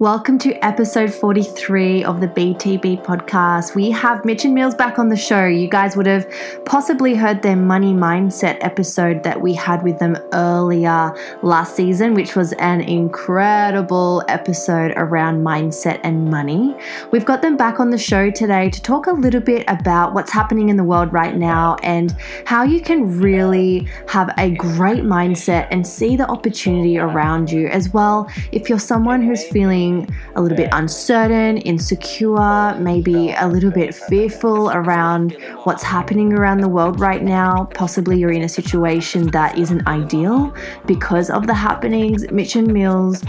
Welcome to episode 43 of the BTB podcast. We have Mitch and Mills back on the show. You guys would have possibly heard their money mindset episode that we had with them earlier last season, which was an incredible episode around mindset and money. We've got them back on the show today to talk a little bit about what's happening in the world right now and how you can really have a great mindset and see the opportunity around you as well. If you're someone who's feeling feeling a little bit uncertain, insecure, maybe a little bit fearful around what's happening around the world right now, possibly you're in a situation that isn't ideal because of the happenings, Mitch and Mills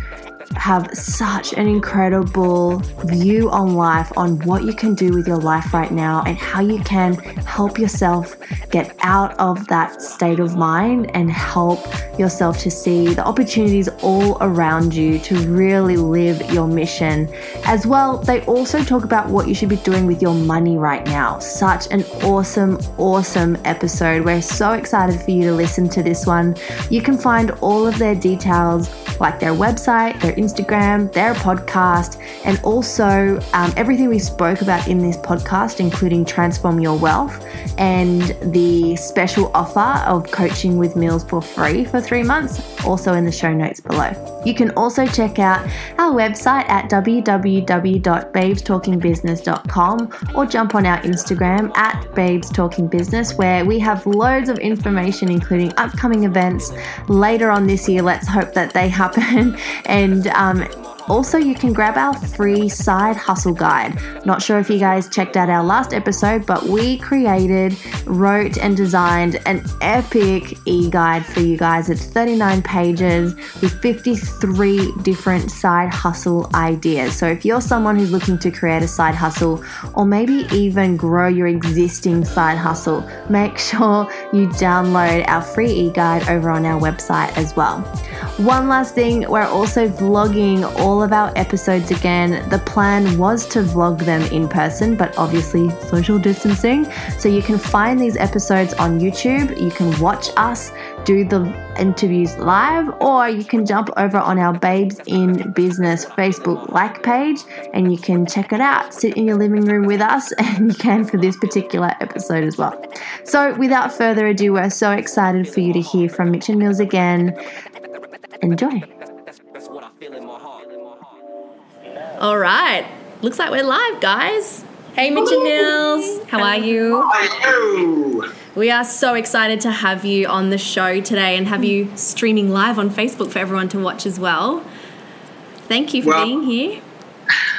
have such an incredible view on life, on what you can do with your life right now, and how you can help yourself get out of that state of mind and help yourself to see the opportunities all around you to really live your mission. As well, they also talk about what you should be doing with your money right now. Such an awesome, awesome episode. We're so excited for you to listen to this one. You can find all of their details, like their website, their Instagram, their podcast, and also um, everything we spoke about in this podcast, including Transform Your Wealth and the special offer of coaching with Mills for free for three months, also in the show notes below. You can also check out our website at www.babestalkingbusiness.com or jump on our Instagram at babestalkingbusiness, where we have loads of information, including upcoming events later on this year. Let's hope that they happen. and um, also, you can grab our free side hustle guide. Not sure if you guys checked out our last episode, but we created, wrote, and designed an epic e guide for you guys. It's 39 pages with 53 different side hustle ideas. So, if you're someone who's looking to create a side hustle or maybe even grow your existing side hustle, make sure you download our free e guide over on our website as well. One last thing, we're also vlogging all all of our episodes again. The plan was to vlog them in person, but obviously social distancing. So you can find these episodes on YouTube. You can watch us do the interviews live, or you can jump over on our Babes in Business Facebook like page and you can check it out. Sit in your living room with us, and you can for this particular episode as well. So, without further ado, we're so excited for you to hear from Mitch and Mills again. Enjoy. All right. Looks like we're live, guys. Hey, Mitch and Mills. How are you? Hello. We are so excited to have you on the show today and have you streaming live on Facebook for everyone to watch as well. Thank you for well, being here.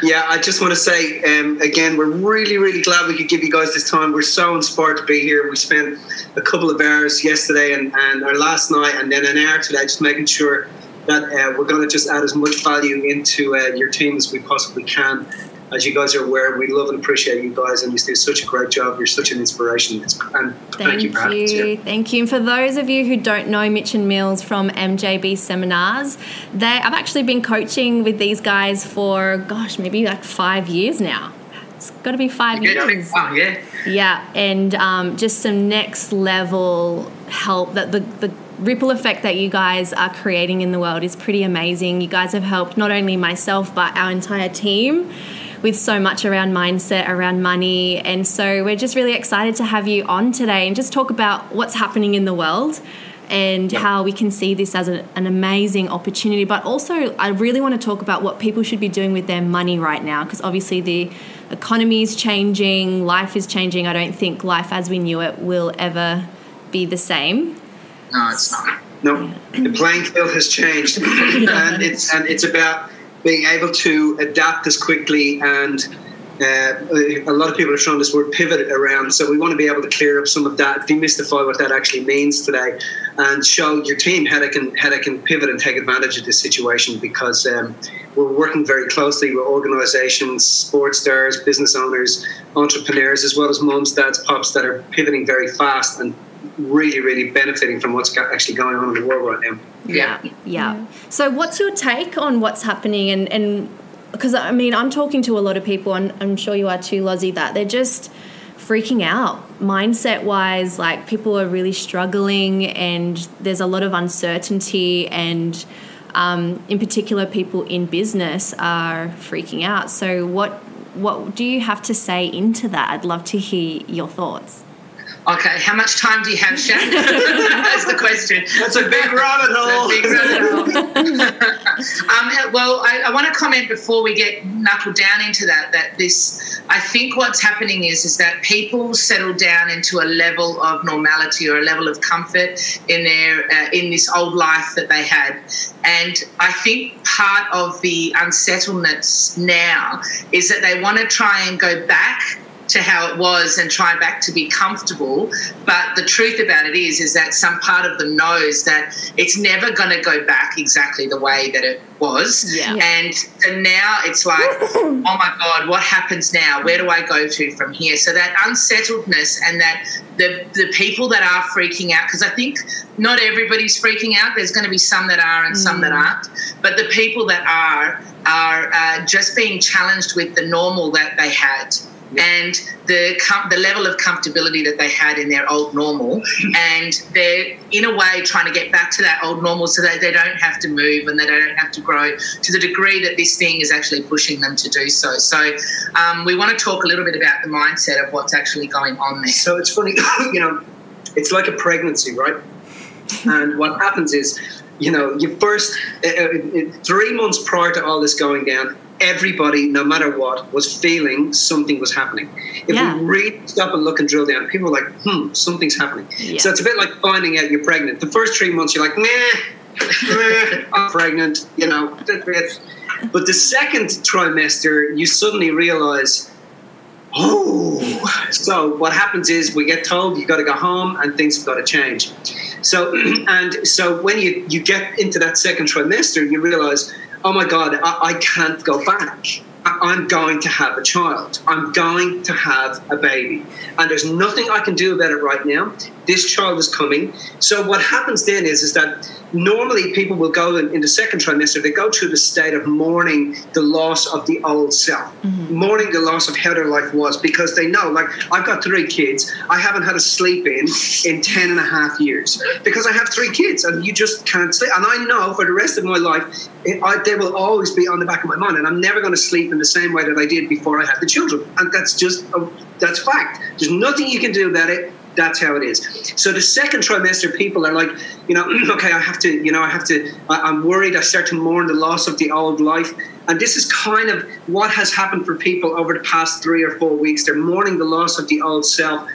Yeah, I just want to say um, again, we're really, really glad we could give you guys this time. We're so inspired to be here. We spent a couple of hours yesterday and, and our last night, and then an hour today, just making sure that uh, we're going to just add as much value into uh, your team as we possibly can. As you guys are aware, we love and appreciate you guys, and you do such a great job. You're such an inspiration. It's, and thank, thank you, for you. Thank you. And for those of you who don't know Mitch and Mills from MJB seminars, they I've actually been coaching with these guys for gosh, maybe like five years now. It's got to be five yeah, years. Wow, yeah. Yeah, and um, just some next level help that the the ripple effect that you guys are creating in the world is pretty amazing. You guys have helped not only myself, but our entire team with so much around mindset, around money. And so we're just really excited to have you on today and just talk about what's happening in the world and yep. how we can see this as an, an, amazing opportunity. But also, I really want to talk about what people should be doing with their money right now because obviously the economy is changing, life is changing. I don't think life as we knew it will ever be the same. No, it's not. No, the playing field has changed, and it's and it's about being able to adapt as quickly and. Uh, a lot of people are throwing this word pivot around, so we want to be able to clear up some of that, demystify what that actually means today, and show your team how they can how they can pivot and take advantage of this situation. Because um, we're working very closely with organisations, sports stars, business owners, entrepreneurs, as well as moms, dads, pops that are pivoting very fast and really, really benefiting from what's actually going on in the world right now. Yeah. yeah. yeah. So, what's your take on what's happening? And, and because I mean, I'm talking to a lot of people, and I'm sure you are too, Lozzie, that they're just freaking out mindset wise. Like, people are really struggling, and there's a lot of uncertainty and um, in particular, people in business are freaking out. So, what what do you have to say into that? I'd love to hear your thoughts. Okay, how much time do you have, Shan? That's the question. That's a big rabbit hole. Big rabbit hole. um, well, I, I, want to comment before we get knuckled down into that. That this, I think, what's happening is is that people settle down into a level of normality or a level of comfort in their uh, in this old life that they had, and I think part of the unsettledness now is that they want to try and go back to how it was and try back to be comfortable. But the truth about it is, is that some part of them knows that it's never going to go back exactly the way that it was. Yeah. And, and now it's like, oh my God, what happens now? Where do I go to from here? So that unsettledness and that the, the people that are freaking out, because I think not everybody's freaking out. There's going to be some that are and mm. some that mm. aren't. But the people that are are uh, just being challenged with the normal that they had and the com- the level of comfortability that they had in their old normal, and they're in a way trying to get back to that old normal so that they don't have to move and they don't have to grow to the degree that this thing is actually pushing them to do so. So um, we want to talk a little bit about the mindset of what's actually going on there. So it's funny, you know, it's like a pregnancy, right? and what happens is, you know, you first uh, uh three months prior to all this going down everybody, no matter what, was feeling something was happening. If yeah. we really stop and look and drill down, people are like, hmm, something's happening. Yeah. So it's a bit like finding out you're pregnant. The first three months, you're like, meh, I'm pregnant, you know. But the second trimester, you suddenly realize, oh. So what happens is we get told you've got to go home and things have got to change. So and so when you you get into that second trimester, you realize oh my God, I, I can't go back. I'm going to have a child. I'm going to have a baby. And there's nothing I can do about it right now. This child is coming. So what happens then is, is that normally people will go in, in, the second trimester, they go through the state of mourning the loss of the old self, mm-hmm. mourning the loss of how their life was, because they know, like, I've got three kids. I haven't had a sleep in in 10 and a half years because I have three kids and you just can't sleep. And I know for the rest of my life, it, I, they will always be on the back of my mind. And I'm never going to sleep in the same way that I did before I had the children. And that's just, a, that's fact. There's nothing you can do about it that's how it is. So the second trimester, people are like, you know, okay, I have to, you know, I have to, I, am worried. I start to mourn the loss of the old life. And this is kind of what has happened for people over the past three or four weeks. They're mourning the loss of the old self.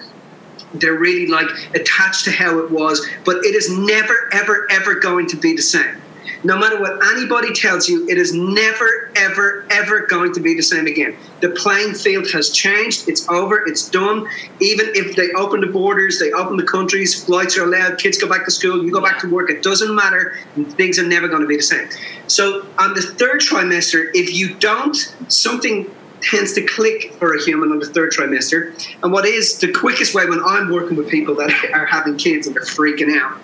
They're really like attached to how it was, but it is never, ever, ever going to be the same no matter what anybody tells you, it is never, ever, ever going to be the same again. The playing field has changed. It's over. It's done. Even if they open the borders, they open the countries, flights are allowed, kids go back to school, you go back to work, it doesn't matter. Things are never going to be the same. So, on the third trimester, if you don't, something tends to click for a human on the third trimester. And what is the quickest way when I'm working with people that are having kids and they're freaking out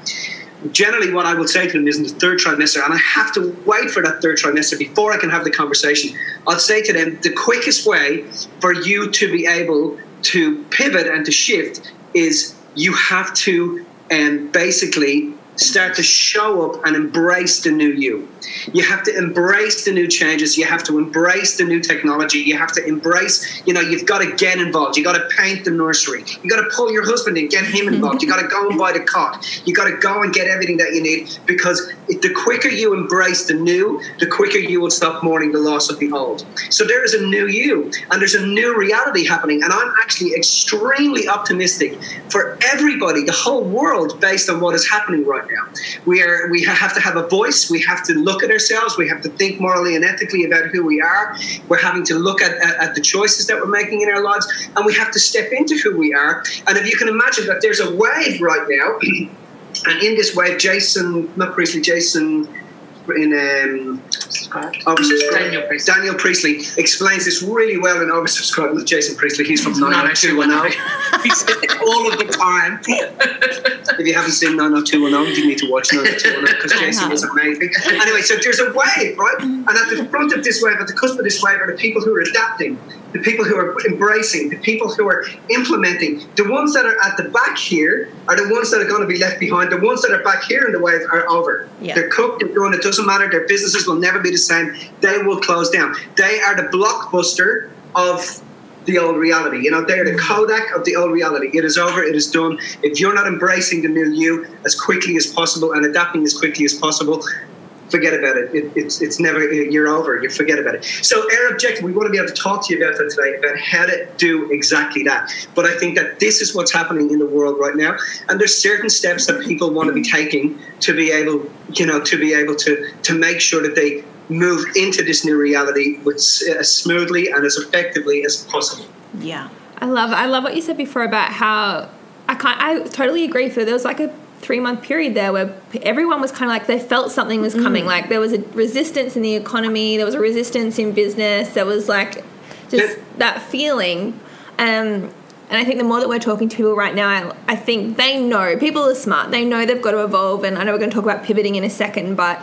generally what I would say to them is in the third trimester, and I have to wait for that third trimester before I can have the conversation. I'll say to them the quickest way for you to be able to pivot and to shift is you have to um, basically start to show up and embrace the new you. You have to embrace the new changes. You have to embrace the new technology. You have to embrace, you know, you've got to get involved. You got to paint the nursery. You got to pull your husband in, get him involved. You got to go and buy the cot. You got to go and get everything that you need because the quicker you embrace the new, the quicker you will stop mourning the loss of the old. So there is a new you and there's a new reality happening. And I'm actually extremely optimistic for everybody, the whole world, based on what is happening right now. We are we have to have a voice. We have to look at ourselves. We have to think morally and ethically about who we are. We're having to look at, at, at the choices that we're making in our lives, and we have to step into who we are. And if you can imagine that there's a wave right now, and in this wave, Jason, not Priestley, Jason in um, Daniel Priestley. Daniel Priestley explains this really well in Oversubscribed with Jason Priestley. He's from 90210. he says all of the time. if you haven't seen 90210, you need to watch 90210 because Jason is amazing. Anyway, so there's a wave, right? And at the front of this wave, at the cusp of this wave, are the people who are adapting. the people who are embracing, the people who are implementing. The ones that are at the back here are the ones that are going to be left behind. The ones that are back here in the wave are over. Yeah. They're cooked, they're done, it doesn't matter. Their businesses will never be the same. They will close down. They are the blockbuster of the old reality. You know, they're the Kodak of the old reality. It is over, it is done. If you're not embracing the new you as quickly as possible and adapting as quickly as possible, forget about it. it. it's it's never you're over. You forget about it. So our objective, we want to be able to talk to you about that today about how to do exactly that. But I think that this is what's happening in the world right now, and there's certain steps that people want to be taking to be able, you know, to be able to to make sure that they move into this new reality with, as smoothly and as effectively as possible. Yeah. I love I love what you said before about how I can't I totally agree. So there was like a three month period there where everyone was kind of like they felt something was coming. Like there was a resistance in the economy, there was a resistance in business, there was like just Yeah. that feeling. Um, and I think the more that we're talking to people right now, I, I think they know people are smart. They know they've got to evolve. And I know we're going to talk about pivoting in a second, but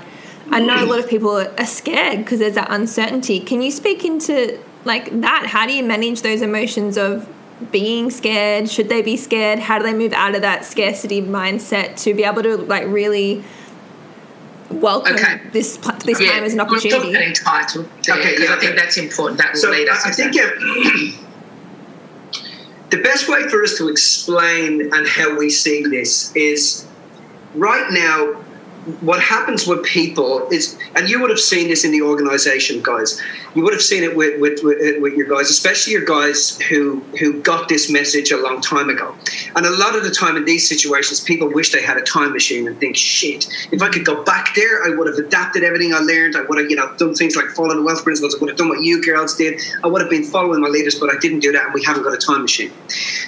I know a lot of people are scared because there's that uncertainty. Can you speak into like that? How do you manage those emotions of being scared? Should they be scared? How do they move out of that scarcity mindset to be able to like really welcome Okay. this pl- this time as an We'll talk about opportunity? entitled there, Okay, 'cause yeah, I think that's important. That will So lead us. I I think uh, the best way for us to explain and how we see this is right now. What happens with people is, and you would have seen this in the organization, guys. You would have seen it with, with, with, uh, with your guys, especially your guys who who got this message a long time ago. And a lot of the time in these situations, people wish they had a time machine and think, shit, if I could go back there, I would have adapted everything I learned. I would have, you know, done things like following the wealth principles. I would have done what you girls did. I would have been following my leaders, but I didn't do that, and we haven't got a time machine.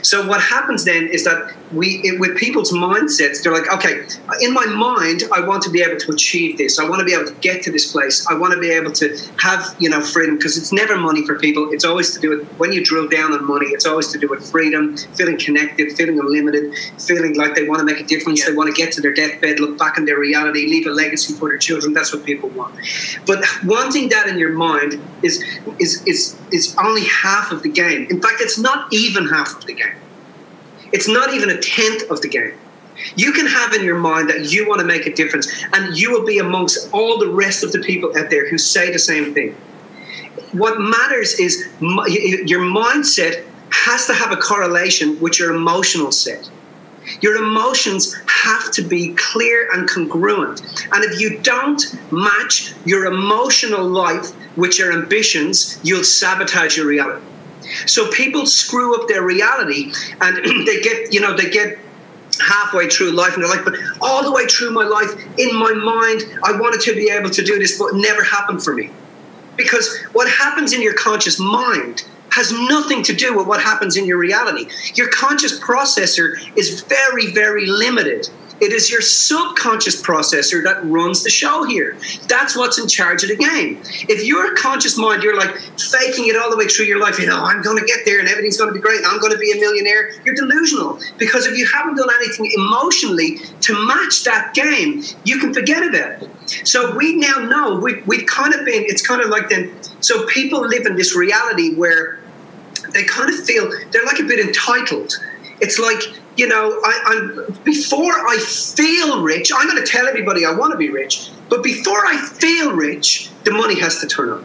So what happens then is that we, it, with people's mindsets, they're like, okay, in my mind, I want to be able to achieve this. I want to be able to get to this place. I want to be able to have, you know, freedom because it's never money for people. It's always to do with when you drill down on money. It's always to do with freedom, feeling connected, feeling unlimited, feeling like they want to make a difference. They want to get to their deathbed, look back on their reality, leave a legacy for their children. That's what people want. But wanting that in your mind is is is is only half of the game. In fact, it's not even half of the game. It's not even a tenth of the game. You can have in your mind that you want to make a difference, and you will be amongst all the rest of the people out there who say the same thing. What matters is your mindset has to have a correlation with your emotional set. Your emotions have to be clear and congruent. And if you don't match your emotional life with your ambitions, you'll sabotage your reality. So people screw up their reality and they get, you know, they get halfway through life and they're like, but all the way through my life, in my mind, I wanted to be able to do this, but it never happened for me. Because what happens in your conscious mind has nothing to do with what happens in your reality. Your conscious processor is very, very limited. It is your subconscious processor that runs the show here. That's what's in charge of the game. If your conscious mind, you're like faking it all the way through your life, you know, I'm going to get there and everything's going to be great and I'm going to be a millionaire, you're delusional. Because if you haven't done anything emotionally to match that game, you can forget about it. So we now know, we, we've kind of been, it's kind of like then, so people live in this reality where they kind of feel they're like a bit entitled. It's like, you know, I, I'm before I feel rich, I'm going to tell everybody I want to be rich, but before I feel rich, the money has to turn up.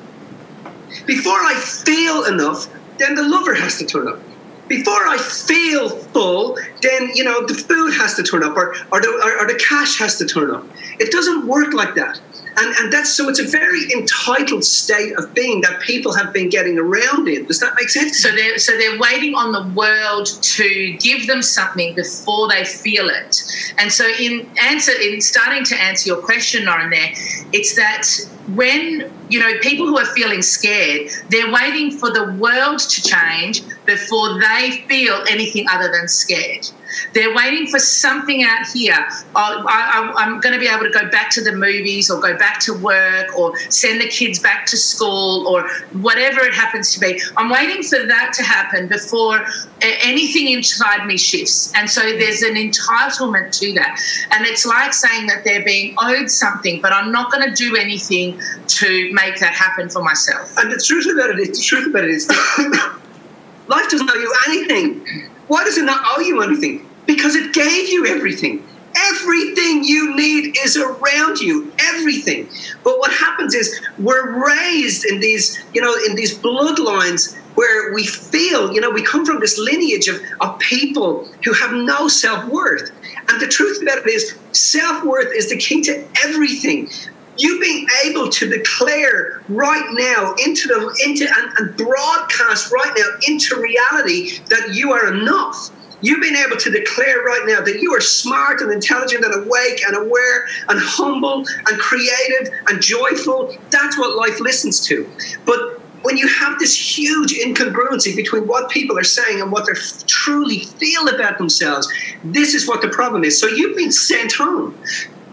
Before I feel enough, then the lover has to turn up. Before I feel full, then you know the food has to turn up, or or the, or, or the cash has to turn up. It doesn't work like that, and and that's so it's a very entitled state of being that people have been getting around in. Does that make sense? So they're so they're waiting on the world to give them something before they feel it. And so in answer in starting to answer your question, Lauren, there, it's that when you know people who are feeling scared, they're waiting for the world to change before they feel anything other than scared. They're waiting for something out here. Oh, I, am going to be able to go back to the movies or go back to work or send the kids back to school or whatever it happens to be. I'm waiting for that to happen before eh, anything inside me shifts. And so there's an entitlement to that. And it's like saying that they're being owed something, but I'm not going to do anything to make that happen for myself. And the truth about it is, the truth about it is, life doesn't owe you anything. Why does it not owe you anything? Because it gave you everything. Everything you need is around you. Everything. But what happens is we're raised in these, you know, in these bloodlines where we feel, you know, we come from this lineage of, of people who have no self worth. And the truth about it is, self worth is the key to everything. You being able to declare right now into the into and, and broadcast right now into reality that you are enough. you've been able to declare right now that you are smart and intelligent and awake and aware and humble and creative and joyful. That's what life listens to. But when you have this huge incongruency between what people are saying and what they truly feel about themselves, this is what the problem is. So you've been sent home.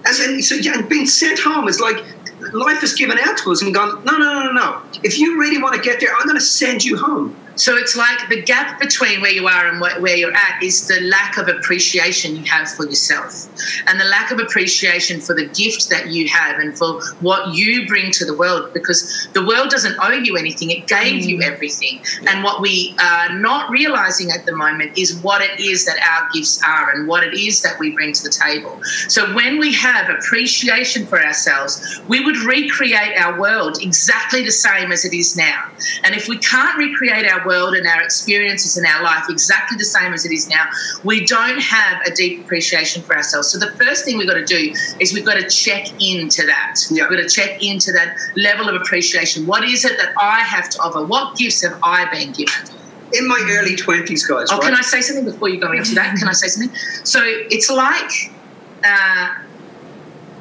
As in, so yeah, being sent home is like life is given out to us and gone, no, no, no, no. If you really want to get there, I'm going to send you home. So it's like the gap between where you are and where you're at is the lack of appreciation you have for yourself and the lack of appreciation for the gift that you have and for what you bring to the world because the world doesn't owe you anything, it gave mm. you everything. And what we are not realizing at the moment is what it is that our gifts are and what it is that we bring to the table. So when we have appreciation for ourselves, we would recreate our world exactly the same as it is now. And if we can't recreate our world and our experiences in our life exactly the same as it is now, we don't have a deep appreciation for ourselves. So the first thing we've got to do is we've got to check into that. Yeah. We've got to check into that level of appreciation. What is it that I have to offer? What gifts have I been given? in my early 20s, guys. Oh, right? can I say something before you go into that? Can I say something? So it's like uh,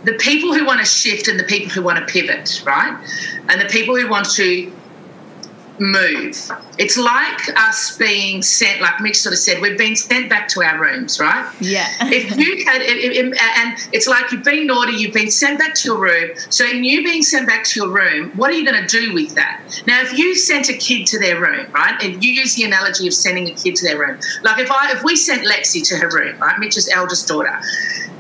the people who want to shift and the people who want to pivot, right? And the people who want to move. It's like us being sent, like Mitch sort of said, we've been sent back to our rooms, right? Yeah. if you had, and it's like you've been naughty, you've been sent back to your room. So in you being sent back to your room, what are you going to do with that? Now, if you sent a kid to their room, right, and you use the analogy of sending a kid to their room, like if I, if we sent Lexi to her room, right, Mitch's eldest daughter,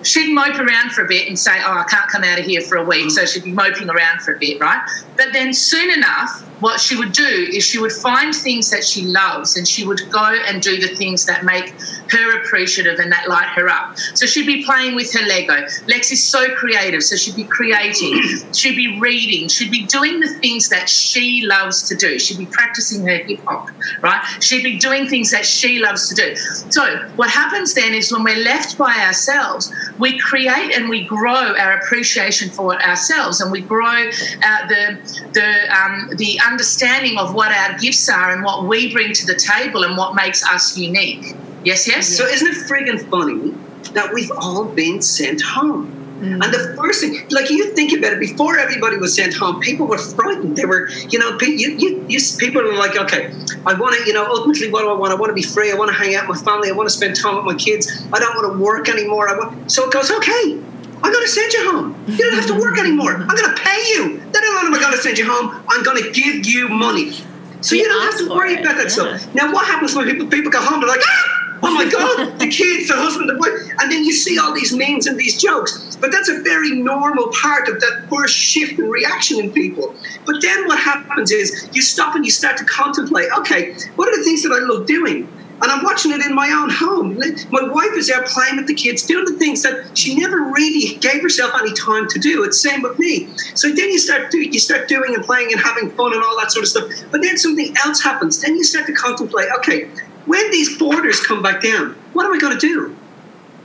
she'd mope around for a bit and say, "Oh, I can't come out of here for a week," so she'd be moping around for a bit, right? But then soon enough, what she would do is she would find things that she loves and she would go and do the things that make her appreciative and that light her up. So she'd be playing with her Lego. Lex is so creative, so she'd be creating, she'd be reading, she'd be doing the things that she loves to do. She'd be practicing her hip hop, right? She'd be doing things that she loves to do. So what happens then is when we're left by ourselves, we create and we grow our appreciation for ourselves and we grow uh, the the um, the understanding of what our gifts are and what we bring to the table and what makes us unique. Yes, yes. So isn't it friggin' funny that we've all been sent home? Mm. And the first thing, like you think about it, before everybody was sent home, people were frightened. They were, you know, you, you, you people were like, okay, I want to, you know, ultimately, what do I want? I want to be free. I want to hang out with my family. I want to spend time with my kids. I don't want to work anymore. I want. So it goes, okay, I'm going to send you home. You don't have to work anymore. I'm going to pay you. Then not only am I going to send you home, I'm going to give you money. So you don't have to worry about that yeah. stuff. Now, what happens when people, people go home? They're like, ah! Oh my God, the kids, the husband, the wife. And then you see all these memes and these jokes. But that's a very normal part of that first shift in reaction in people. But then what happens is you stop and you start to contemplate okay, what are the things that I love doing? And I'm watching it in my own home. My wife is out playing with the kids, doing the things that she never really gave herself any time to do. It's same with me. So then you start do, you start doing and playing and having fun and all that sort of stuff. But then something else happens. Then you start to contemplate, okay, when these borders come back down, what am I going to do?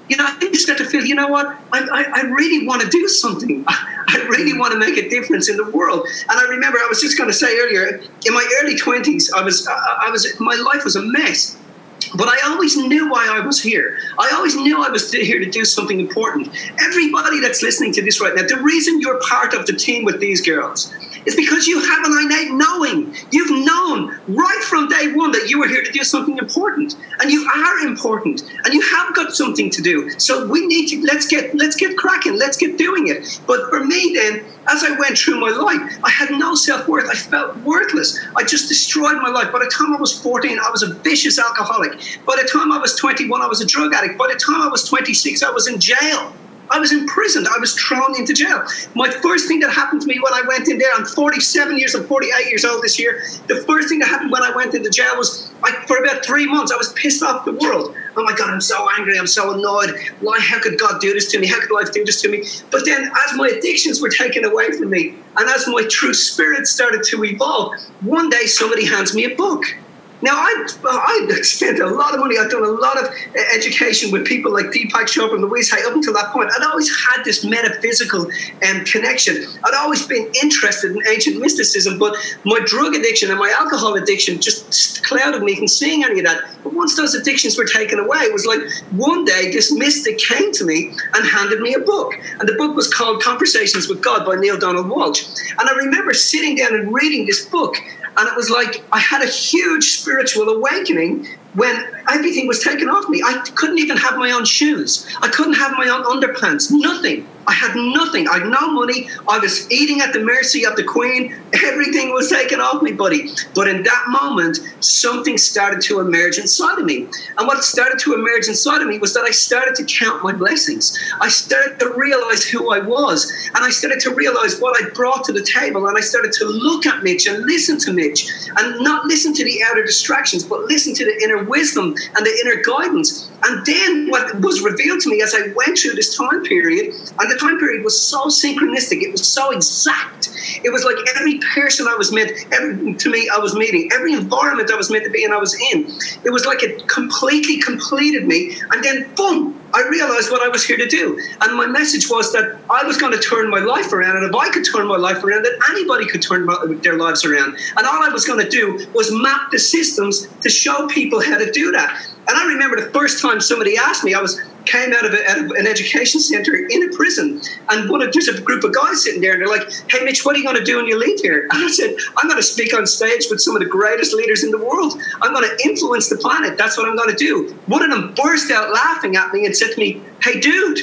You know, I think you start to feel, you know what, I, I, I really want to do something. I really want to make a difference in the world. And I remember, I was just going to say earlier, in my early 20s, I was, I was, my life was a mess. But I always knew why I was here. I always knew I was here to do something important. Everybody that's listening to this right now, the reason you're part of the team with these girls is because you have an innate knowing. You've known right from day one that you were here to do something important, and you are important, and you have got something to do. So we need to let's get let's get cracking, let's get doing it. But for me, then, as I went through my life, I had no self worth. I felt worthless. I just destroyed my life. By the time I was 14, I was a vicious alcoholic. By the time I was 21, I was a drug addict. By the time I was 26, I was in jail. I was imprisoned. I was thrown into jail. My first thing that happened to me when I went in there, I'm 47 years, I'm 48 years old this year. The first thing that happened when I went into jail was, I, for about three months, I was pissed off the world. Oh my God, I'm so angry. I'm so annoyed. Why, how could God do this to me? How could life do this to me? But then, as my addictions were taken away from me, and as my true spirit started to evolve, one day somebody hands me a book now, I, I spent a lot of money. I've done a lot of education with people like Deepak Chopra and Louise Hay. Up until that point, I'd always had this metaphysical um, connection. I'd always been interested in ancient mysticism, but my drug addiction and my alcohol addiction just clouded me from seeing any of that. But once those addictions were taken away, it was like one day this mystic came to me and handed me a book. And the book was called Conversations with God by Neale Donald Walsch. And I remember sitting down and reading this book and it was like I had a huge spiritual awakening when everything was taken off me. I couldn't even have my own shoes. I couldn't have my own underpants. Nothing. I had nothing. I had no money. I was eating at the mercy of the Queen. Everything was taken off me, buddy. But in that moment, something started to emerge inside of me. And what started to emerge inside of me was that I started to count my blessings. I started to realize who I was. And I started to realize what I brought to the table. And I started to look at Mitch and listen to Mitch and not listen to the outer distractions, but listen to the inner wisdom and the inner guidance. And then what was revealed to me as I went through this time period, and the time period was so synchronistic, it was so exact. It was like every person I was meant, every, to me, I was meeting, every environment I was meant to be in, I was in. It was like it completely completed me. And then, boom, I realized what I was here to do. And my message was that I was going to turn my life around. And if I could turn my life around, that anybody could turn their lives around. And all I was going to do was map the systems to show people how to do that. And I remember the first time somebody asked me, I was came out of, a, out of an education center in a prison, and one of, there's a group of guys sitting there, and they're like, "Hey, Mitch, what are you going to do when you leave here?" And I said, "I'm going to speak on stage with some of the greatest leaders in the world. I'm going to influence the planet. That's what I'm going to do." One of them burst out laughing at me and said to me, "Hey, dude,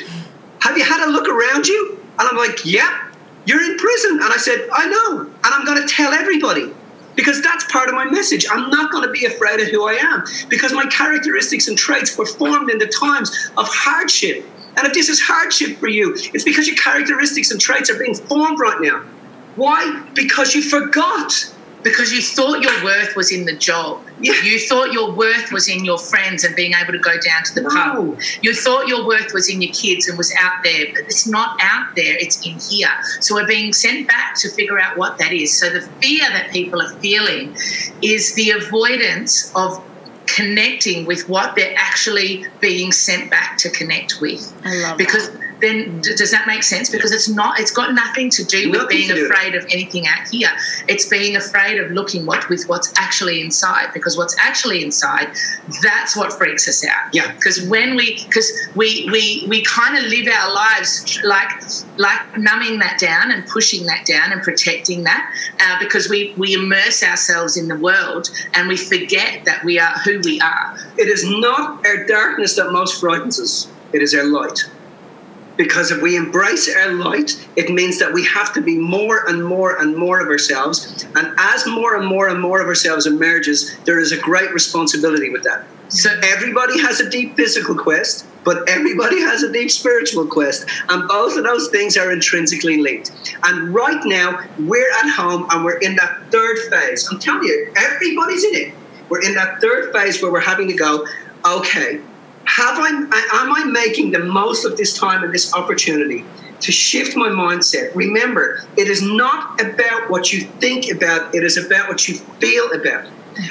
have you had a look around you?" And I'm like. Yeah, you're in prison. And I said, I know. And I'm going to tell everybody because that's part of my message. I'm not going to be afraid of who I am because my characteristics and traits were formed in the times of hardship. And if this is hardship for you, it's because your characteristics and traits are being formed right now. Why? Because you forgot because you thought your worth was in the job. Yeah. You thought your worth was in your friends and being able to go down to the pub. You thought your worth was in your kids and was out there, but it's not out there, it's in here. So we're being sent back to figure out what that is. So the fear that people are feeling is the avoidance of connecting with what they're actually being sent back to connect with. I love because then d- does that make sense because it's not it's got nothing to do with Nothing being do with it. afraid of anything out here it's being afraid of looking what with what's actually inside because what's actually inside that's what freaks us out Yeah. because when we because we we we kind of live our lives like like numbing that down and pushing that down and protecting that uh, because we we immerse ourselves in the world and we forget that we are who we are It is not our darkness that most frightens us, it is our light. Because if we embrace our light, it means that we have to be more and more and more of ourselves. And as more and more and more of ourselves emerges, there is a great responsibility with that. So everybody has a deep physical quest, but everybody has a deep spiritual quest. And both of those things are intrinsically linked. And right now, we're at home and we're in that third phase. I'm telling you, everybody's in it. We're in that third phase where we're having to go, okay, have I, am I making the most of this time and this opportunity to shift my mindset? Remember, it is not about what you think about, it is about what you feel about.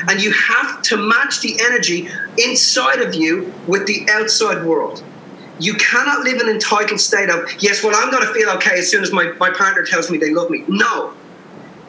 And you have to match the energy inside of you with the outside world. You cannot live an entitled state of, yes, well, I'm going to feel okay as soon as my, my partner tells me they love me. No,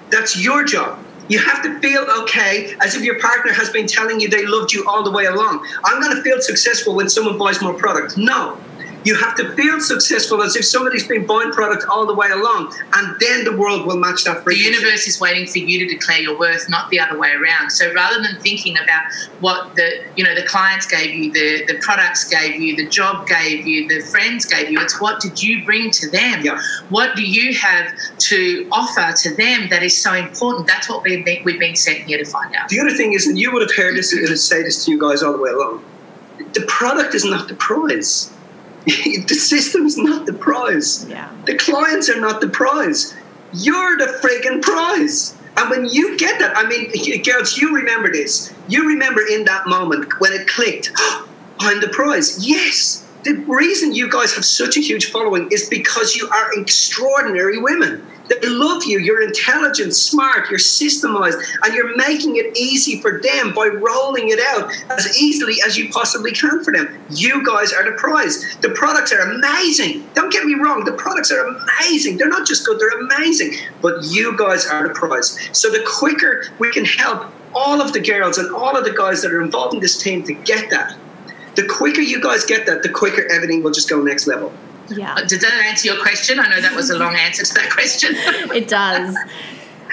that's your job. You have to feel okay as if your partner has been telling you they loved you all the way along. I'm going to feel successful when someone buys more product. No. You have to feel successful as if somebody's been buying product all the way along, and then the world will match that The universe is waiting for you to declare your worth, not the other way around. So rather than thinking about what the you know the clients gave you, the the products gave you, the job gave you, the friends gave you, it's what did you bring to them? Yeah. What do you have to offer to them that is so important? That's what we've been, we've been sent here to find out. The other thing is, and you would have heard this and say this to you guys all the way along, the product is not the prize. the system is not the prize. Yeah. The clients are not the prize. You're the friggin' prize. And when you get that, I mean, girls, you remember this. You remember in that moment when it clicked, I'm the prize. Yes. The reason you guys have such a huge following is because you are extraordinary women. They love you. You're intelligent, smart, you're systemized, and you're making it easy for them by rolling it out as easily as you possibly can for them. You guys are the prize. The products are amazing. Don't get me wrong, the products are amazing. They're not just good, they're amazing. But you guys are the prize. So the quicker we can help all of the girls and all of the guys that are involved in this team to get that, the quicker you guys get that, the quicker everything will just go next level. Yeah. Did that answer your question? I know that was a long answer to that question. It does.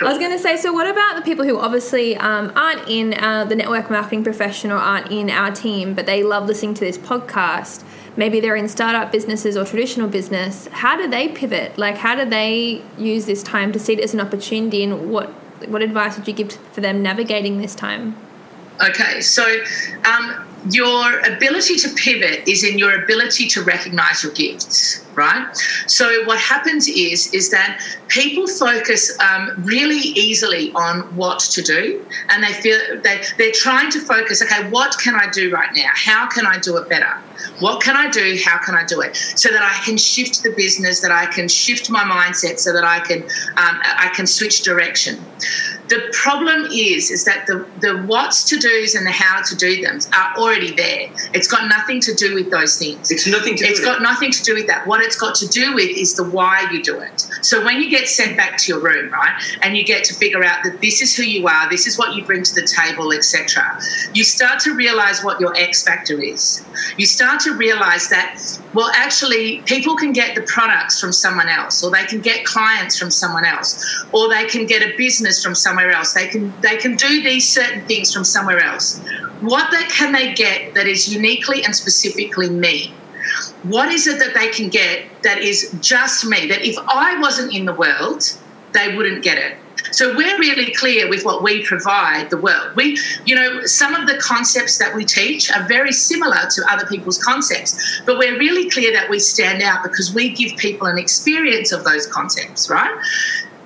I was going to say, so what about the people who obviously um, aren't in uh, the network marketing profession or aren't in our team, but they love listening to this podcast? Maybe they're in startup businesses or traditional business. How do they pivot? Like, how do they use this time to see it as an opportunity? And what what advice would you give for them navigating this time? Okay, so um, your ability to pivot is in your ability to recognize your gifts, right? So what happens is is that people focus um, really easily on what to do, and they feel they they're trying to focus. Okay, what can I do right now? How can I do it better? What can I do? How can I do it? So that I can shift the business, that I can shift my mindset, so that I can um, I can switch direction. The problem is, is that the, the what's to do's and the how to do them are already there. It's got nothing to do with those things. It's nothing to do It's got it. nothing to do with that. What it's got to do with is the why you do it. So when you get sent back to your room, right, and you get to figure out that this is who you are, this is what you bring to the table, etc., you start to realize what your X factor is. You start to realize that, well, actually, people can get the products from someone else, or they can get clients from someone else, or they can get a business from somewhere else. They can they can do these certain things from somewhere else. What that can they get that is uniquely and specifically me? What is it that they can get that is just me? That if i wasn't in the world they wouldn't get it. So we're really clear with what we provide the world. We you know some of the concepts that we teach are very similar to other people's concepts but we're really clear that we stand out because we give people an experience of those concepts right?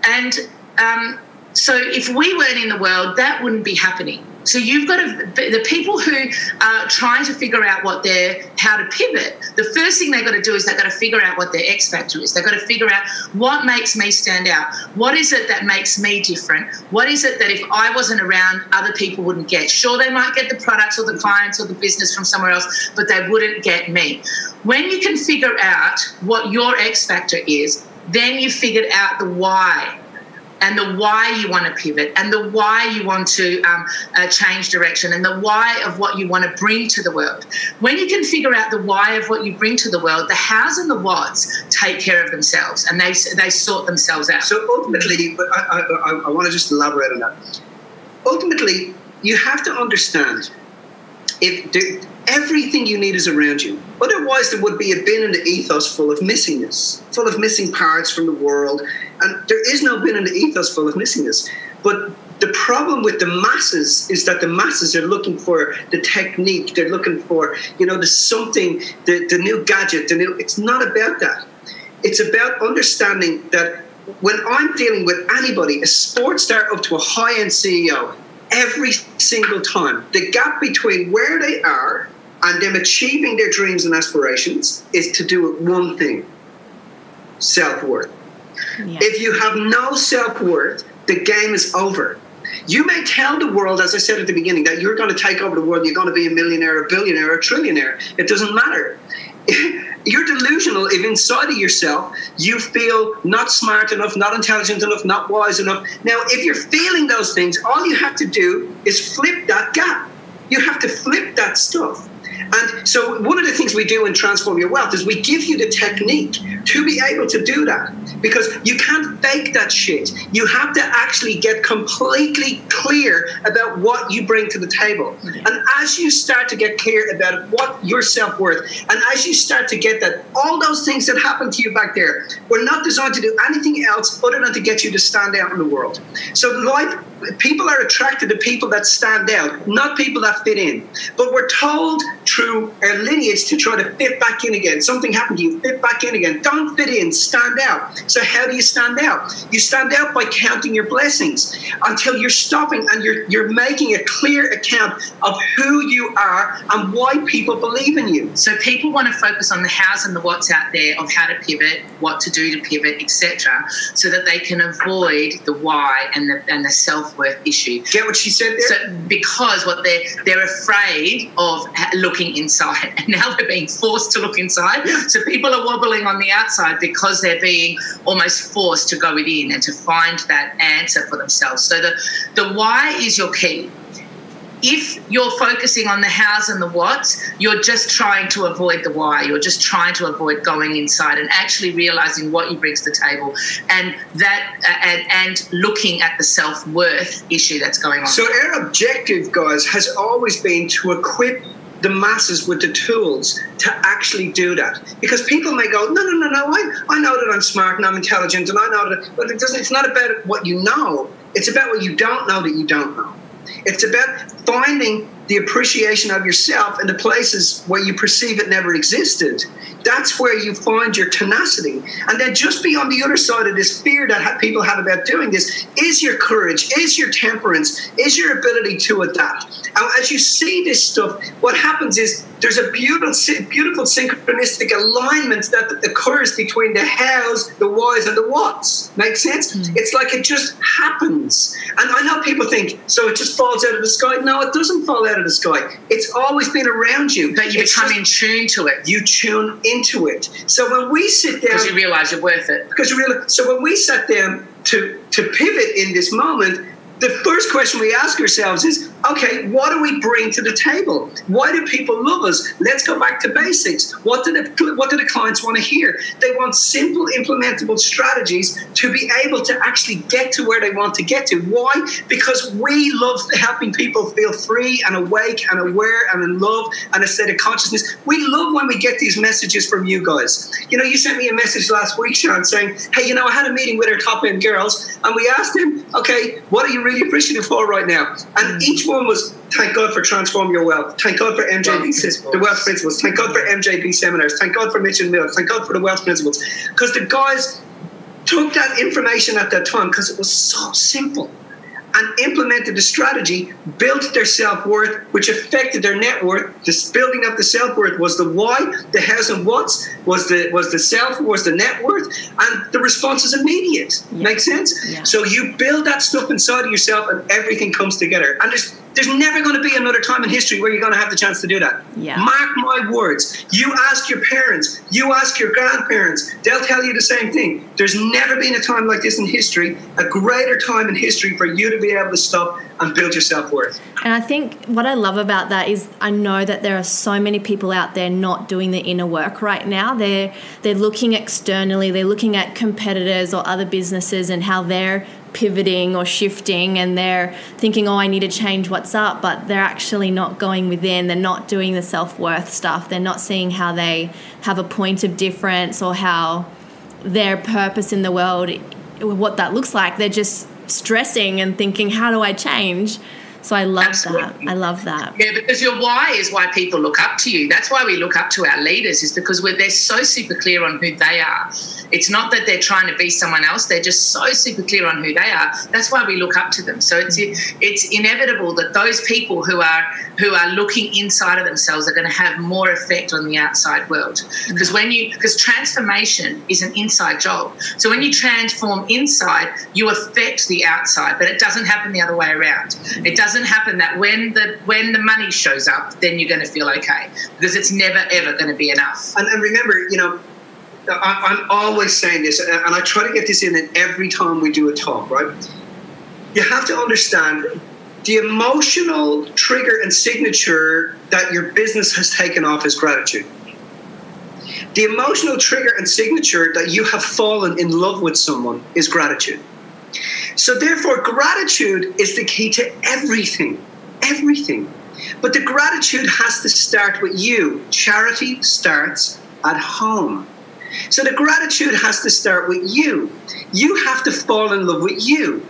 And um, so if we weren't in the world that wouldn't be happening so you've got to the people who are trying to figure out what their how to pivot. The first thing they've got to do is they've got to figure out what their X factor is. They've got to figure out what makes me stand out. What is it that makes me different? What is it that if I wasn't around, other people wouldn't get? Sure, they might get the products or the clients or the business from somewhere else, but they wouldn't get me. When you can figure out what your X factor is, then you figured out the why and the why you want to pivot and the why you want to um, uh, change direction and the why of what you want to bring to the world. When you can figure out the why of what you bring to the world, the hows and the whats take care of themselves and they they sort themselves out. So ultimately, I, I, I want to just elaborate on that. Ultimately, you have to understand if there, everything you need is around you. Otherwise, there would be a bin in the ethos full of missingness, full of missing parts from the world. And there is no bin in the ethos full of missingness. But the problem with the masses is that the masses are looking for the technique. They're looking for, you know, the something, the, the new gadget. The new. It's not about that. It's about understanding that when I'm dealing with anybody, a sports star up to a high-end CEO, every single time, the gap between where they are and them achieving their dreams and aspirations is to do with one thing: self-worth. If you have no self worth, the game is over. You may tell the world, as I said at the beginning, that you're going to take over the world, you're going to be a millionaire, a billionaire, a trillionaire. It doesn't matter. You're delusional if inside of yourself you feel not smart enough, not intelligent enough, not wise enough. Now, if you're feeling those things, all you have to do is flip that gap. You have to flip that stuff. And so, one of the things we do in Transform Your Wealth is we give you the technique to be able to do that because you can't fake that shit. You have to actually get completely clear about what you bring to the table. And as you start to get clear about what your self worth, and as you start to get that, all those things that happened to you back there were not designed to do anything else other than to get you to stand out in the world. So, life people are attracted to people that stand out, not people that fit in. But we're told through uh, our lineage to try to fit back in again. Something happened to you, fit back in again. Don't fit in, stand out. So how do you stand out? You stand out by counting your blessings until you're stopping and you're you're making a clear account of who you are and why people believe in you. So people want to focus on the hows and the what's out there of how to pivot, what to do to pivot, etc., so that they can avoid the why and the and the self worth issue. Get what she said there? So because what they're they're afraid of looking inside, and now they're being forced to look inside. So people are wobbling on the outside because they're being almost forced to go within and to find that answer for themselves. So the the why is your key if you're focusing on the hows and the whats, you're just trying to avoid the why. You're just trying to avoid going inside and actually realizing what you bring to the table, and that uh, and and looking at the self worth issue that's going on. So our objective, guys, has always been to equip the masses with the tools to actually do that. Because people may go, no, no, no, no, I, I know that I'm smart and I'm intelligent and I know that, but it doesn't, it's not about what you know. It's about what you don't know that you don't know. It's about finding the appreciation of yourself in the places where you perceive it never existed. That's where you find your tenacity. And then just be on the other side of this fear that people have about doing this is your courage, is your temperance, is your ability to adapt. And as you see this stuff, what happens is there's a beautiful, beautiful synchronistic alignment that occurs between the hows, the whys, and the whats. Make sense? Mm. It's like it just happens. And I know people think, so it just falls out of the sky. No, it doesn't fall out of the sky. It's always been around you. But you it's become just, in tune to it. You tune into it. So when we sit down, because you realize you're worth it. Because you realize. So when we sat down to to pivot in this moment, the first question we ask ourselves is okay, what do we bring to the table? Why do people love us? Let's go back to basics. What do the what do the clients want to hear? They want simple, implementable strategies to be able to actually get to where they want to get to. Why? Because we love helping people feel free and awake and aware and in love and a state of consciousness. We love when we get these messages from you guys. You know, you sent me a message last week, Sean, saying, "Hey, you know, I had a meeting with our top end girls, and we asked them, okay, what are you really appreciative for right now?" And each one one was thank God for Transform Your Wealth. Thank God for MJB, the Wealth Principles. Thank God for MJB seminars. Thank God for Mitch and Mills. Thank God for the Wealth Principles. Because the guys took that information at that time because it was so simple and implemented the strategy, built their self worth, which affected their net worth. This building up the self worth was the why, the hows and whats was the was the self was the net worth, and the response is immediate. Yeah. Make sense? Yeah. So you build that stuff inside of yourself, and everything comes together. And there's there's never going to be another time in history where you're going to have the chance to do that. Yeah. Mark my words. You ask your parents, you ask your grandparents, they'll tell you the same thing. There's never been a time like this in history, a greater time in history for you to be able to stop and build your self worth. And I think what I love about that is I know that there are so many people out there not doing the inner work right now. They're they're looking externally, they're looking at competitors or other businesses and how they're pivoting or shifting and they're thinking, oh, I need to change what's up, but they're actually not going within. They're not doing the self worth stuff. They're not seeing how they have a point of difference or how their purpose in the world, what that looks like. They're just stressing and thinking, how do I change? So I love Absolutely. that. I love that. Yeah, because your why is why people look up to you. That's why we look up to our leaders, is because we're, they're so super clear on who they are. It's not that they're trying to be someone else; they're just so super clear on who they are. That's why we look up to them. So it's it's inevitable that those people who are who are looking inside of themselves are going to have more effect on the outside world. Mm-hmm. Because when you because transformation is an inside job. So when you transform inside, you affect the outside, but it doesn't happen the other way around. It doesn't doesn't happen that when the when the money shows up, then you're going to feel okay because it's never ever going to be enough. And, and remember, you know, I, am always saying this, and I try to get this in every time we do a talk. Right? You have to understand the emotional trigger and signature that your business has taken off is gratitude. The emotional trigger and signature that you have fallen in love with someone is gratitude. So, therefore, gratitude is the key to everything. Everything. But the gratitude has to start with you. Charity starts at home. So, the gratitude has to start with you. You have to fall in love with you.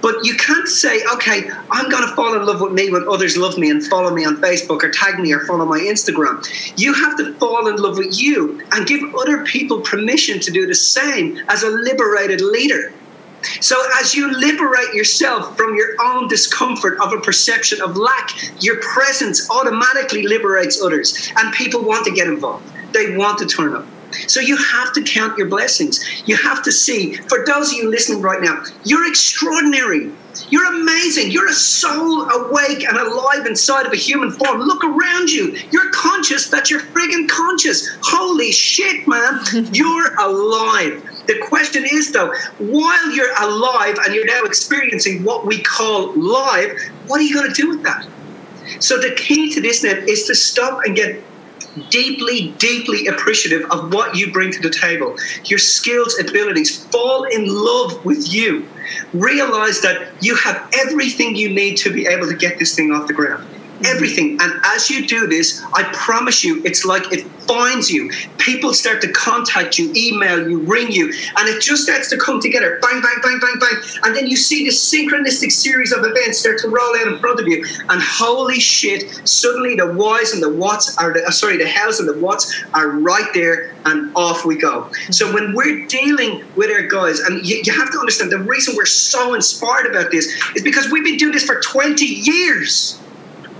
But you can't say, okay, I'm going to fall in love with me when others love me and follow me on Facebook or tag me or follow my Instagram. You have to fall in love with you and give other people permission to do the same as a liberated leader. So, as you liberate yourself from your own discomfort of a perception of lack, your presence automatically liberates others, and people want to get involved. They want to turn up. So you have to count your blessings. You have to see, for those of you listening right now, you're extraordinary. You're amazing. You're a soul awake and alive inside of a human form. Look around you. You're conscious that you're friggin' conscious. Holy shit, man. you're alive. The question is, though, while you're alive and you're now experiencing what we call live, what are you going to do with that? So the key to this then is to stop and get deeply, deeply appreciative of what you bring to the table, your skills, abilities. Fall in love with you. Realize that you have everything you need to be able to get this thing off the ground everything. And as you do this, I promise you, it's like it finds you. People start to contact you, email you, ring you, and it just starts to come together. Bang, bang, bang, bang, bang. And then you see this synchronistic series of events start to roll out in front of you. And holy shit, suddenly the whys and the whats are, the, uh, sorry, the hows and the whats are right there, and off we go. So when we're dealing with our guys, and you, you have to understand the reason we're so inspired about this is because we've been doing this for 20 years.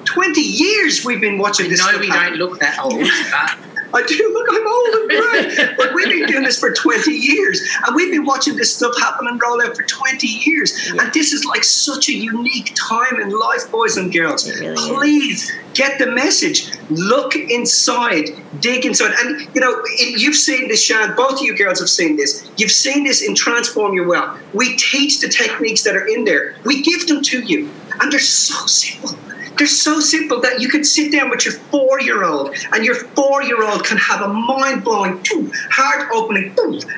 20 years we've been watching this. No, we don't look that old. I do look, I'm old and gray. but we've been doing this for 20 years. And we've been watching this stuff happen and roll out for 20 years. Yeah. And this is like such a unique time in life, boys and girls. Really Please is. get the message. Look inside, dig inside. And, you know, you've seen this, Shan. Both of you girls have seen this. You've seen this in Transform Your Wealth. We teach the techniques that are in there, we give them to you. And they're so simple they're so simple that you can sit down with your four year old and your four year old can have a mind blowing, heart opening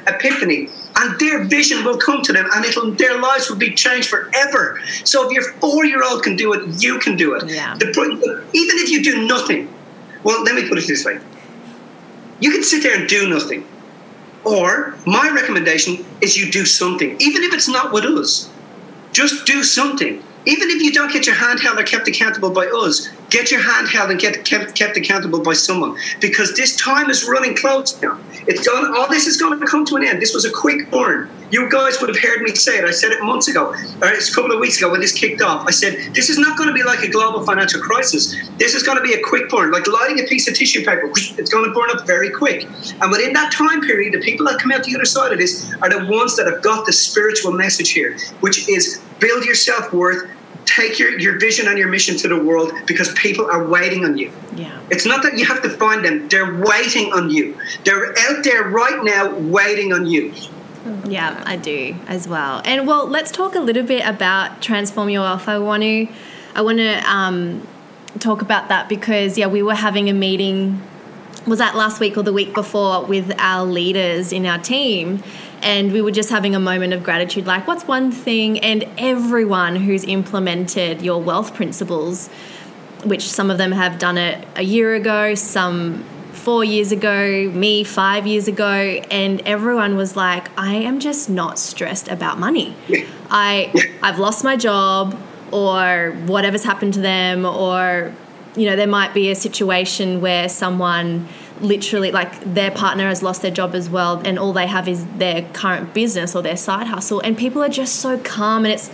epiphany. And their vision will come to them and it'll, their lives will be changed forever. So if your four year old can do it, you can do it. Yeah. The, even if you do nothing, well, let me put it this way you can sit there and do nothing. Or my recommendation is you do something, even if it's not with us. Just do something even if you don't get your hand held or kept accountable by us, get your hand held and get kept, kept accountable by someone because this time is running close now. It's done. All this is going to come to an end. This was a quick burn. You guys would have heard me say it. I said it months ago, or it's a couple of weeks ago when this kicked off. I said this is not going to be like a global financial crisis. This is going to be a quick burn, like lighting a piece of tissue paper. It's going to burn up very quick. And within that time period, the people that come out the other side of this are the ones that have got the spiritual message here, which is build your self worth, take your, your vision and your mission to the world because people are waiting on you. Yeah. It's not that you have to find them, they're waiting on you. They're out there right now waiting on you. Yeah, I do as well. And well, let's talk a little bit about transform your wealth. I want to, I want to um, talk about that because yeah, we were having a meeting. Was that last week or the week before with our leaders in our team? And we were just having a moment of gratitude like what's one thing? And everyone who's implemented your wealth principles which some of them have done it a year ago some four years ago me five years ago and everyone was like i am just not stressed about money. I i've lost my job or whatever's happened to them or you know there might be a situation where someone literally like their partner has lost their job as well and all they have is their current business or their side hustle and people are just so calm and it's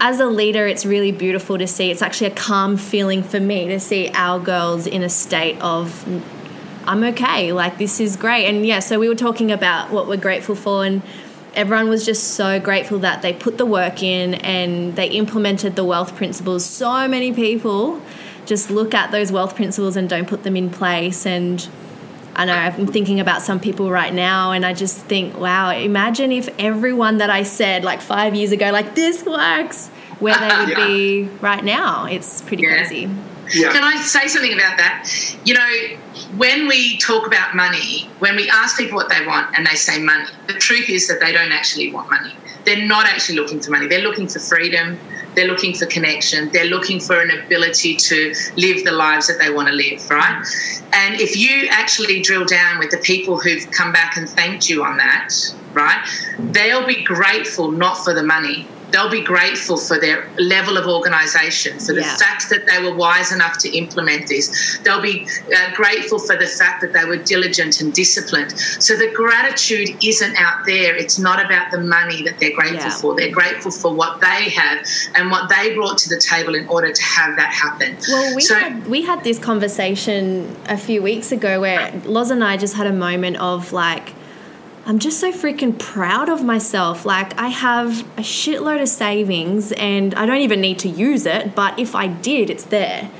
as a leader it's really beautiful to see. It's actually a calm feeling for me to see our girls in a state of I'm okay like this is great. And yeah so we were talking about what we're grateful for and everyone was just so grateful that they put the work in and they implemented the wealth principles. So many people just look at those wealth principles and don't put them in place. And I know I'm thinking about some people right now, and I just think, wow, imagine if everyone that I said like five years ago, like this works, where they would Yeah. be right now. It's pretty Yeah. crazy. Yeah. Can I say something about that? You know, when we talk about money, when we ask people what they want and they say money, the truth is that they don't actually want money. They're not actually looking for money. They're looking for freedom. They're looking for connection. They're looking for an ability to live the lives that they want to live, right? And if you actually drill down with the people who've come back and thanked you on that, right, they'll be grateful not for the money. They'll be grateful for their level of organisation, for the Yeah. fact that they were wise enough to implement this. They'll be uh, grateful for the fact that they were diligent and disciplined. So the gratitude isn't out there. It's not about the money that they're grateful Yeah. for. They're grateful for what they have and what they brought to the table in order to have that happen. Well, we so, had we had this conversation a few weeks ago where Loz and I just had a moment of like, I'm just so freaking proud of myself. Like, I have a shitload of savings and I don't even need to use it, but if I did, it's there.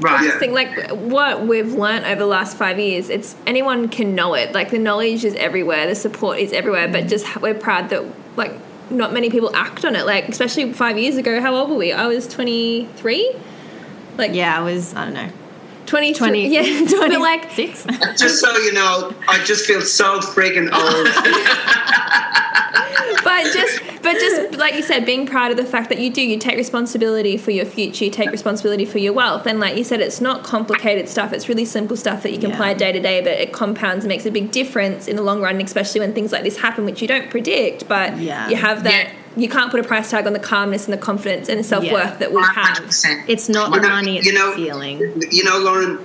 right. I just think like what we've learned over the last five years, it's anyone can know it. Like the knowledge is everywhere, the support is everywhere, but mm. just we're proud that like not many people act on it. Like especially five years ago, how old were we? I was twenty three. Like Yeah, I was, I don't know, 20, 20, yeah, 26. but like Just so you know, I just feel so freaking old. but just but just like you said being proud of the fact that you do you take responsibility for your future you take responsibility for your wealth and like you said it's not complicated stuff it's really simple stuff that you can Yeah. apply day to day but it compounds and makes a big difference in the long run especially when things like this happen which you don't predict but Yeah. you have that Yeah. you can't put a price tag on the calmness and the confidence and the self-worth that we have 100%. it's not the You money, it's you know- the feeling. you know, Lauren,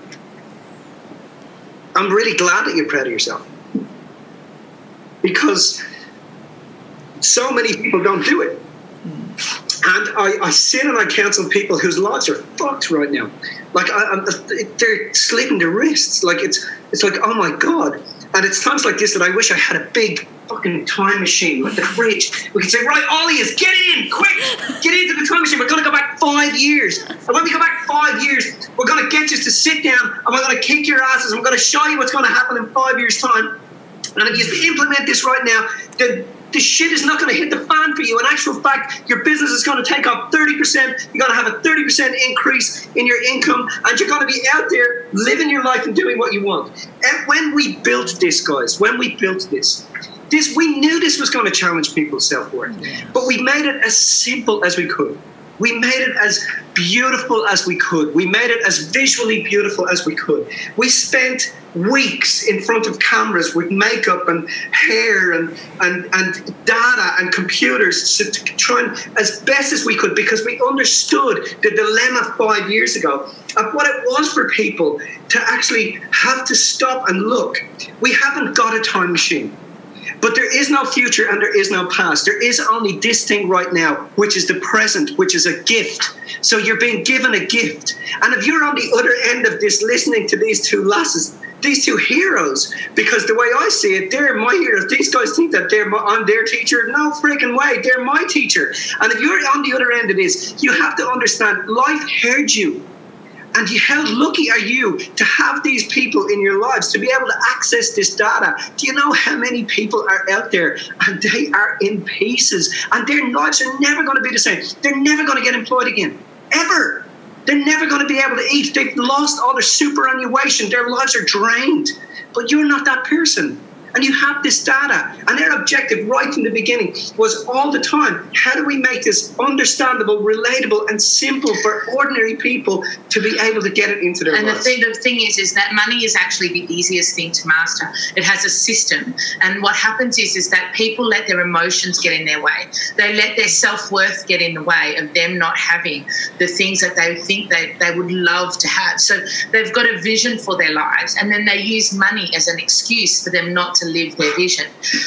I'm really glad that you're proud of yourself because so many people don't do it. And I, I sit and I counsel people whose lives are fucked right now. Like I, I'm, they're slitting their wrists. Like it's it's like oh my god. And it's times like this that I wish I had a big fucking time machine, like the fridge. We could say, right, Ollie is get in, quick, get into the time machine. We're gonna go back five years. And when we go back five years, we're gonna get you to sit down and we're gonna kick your asses we're gonna show you what's gonna happen in five years' time. And if you implement this right now, the the shit is not going to hit the fan for you. In actual fact, your business is going to take up 30%. You're going to have a 30% increase in your income, and you're going to be out there living your life and doing what you want. And when we built this, guys, when we built this, this we knew this was going to challenge people's self worth, but we made it as simple as we could. We made it as beautiful as we could. We made it as visually beautiful as we could. We spent weeks in front of cameras with makeup and hair and, and, and data and computers to, try and, as best as we could because we understood the dilemma five years ago of what it was for people to actually have to stop and look. We haven't got a time machine. But there is no future and there is no past. There is only this thing right now, which is the present, which is a gift. So you're being given a gift. And if you're on the other end of this listening to these two lasses, these two heroes, because the way I see it, they're my heroes. These guys think that they're my, I'm their teacher. No freaking way. They're my teacher. And if you're on the other end of this, you have to understand life heard you. And how lucky are you to have these people in your lives to be able to access this data? Do you know how many people are out there and they are in pieces and their lives are never going to be the same? They're never going to get employed again, ever. They're never going to be able to eat. They've lost all their superannuation. Their lives are drained. But you're not that person. And you have this data. And their objective right from the beginning was all the time how do we make this understandable, relatable, and simple for ordinary people to be able to get it into their And the lives? thing, the thing is, is that money is actually the easiest thing to master. It has a system, and what happens is, is that people let their emotions get in their way. They let their self worth get in the way of them not having the things that they think they, they would love to have. So they've got a vision for their lives, and then they use money as an excuse for them not to live their vision.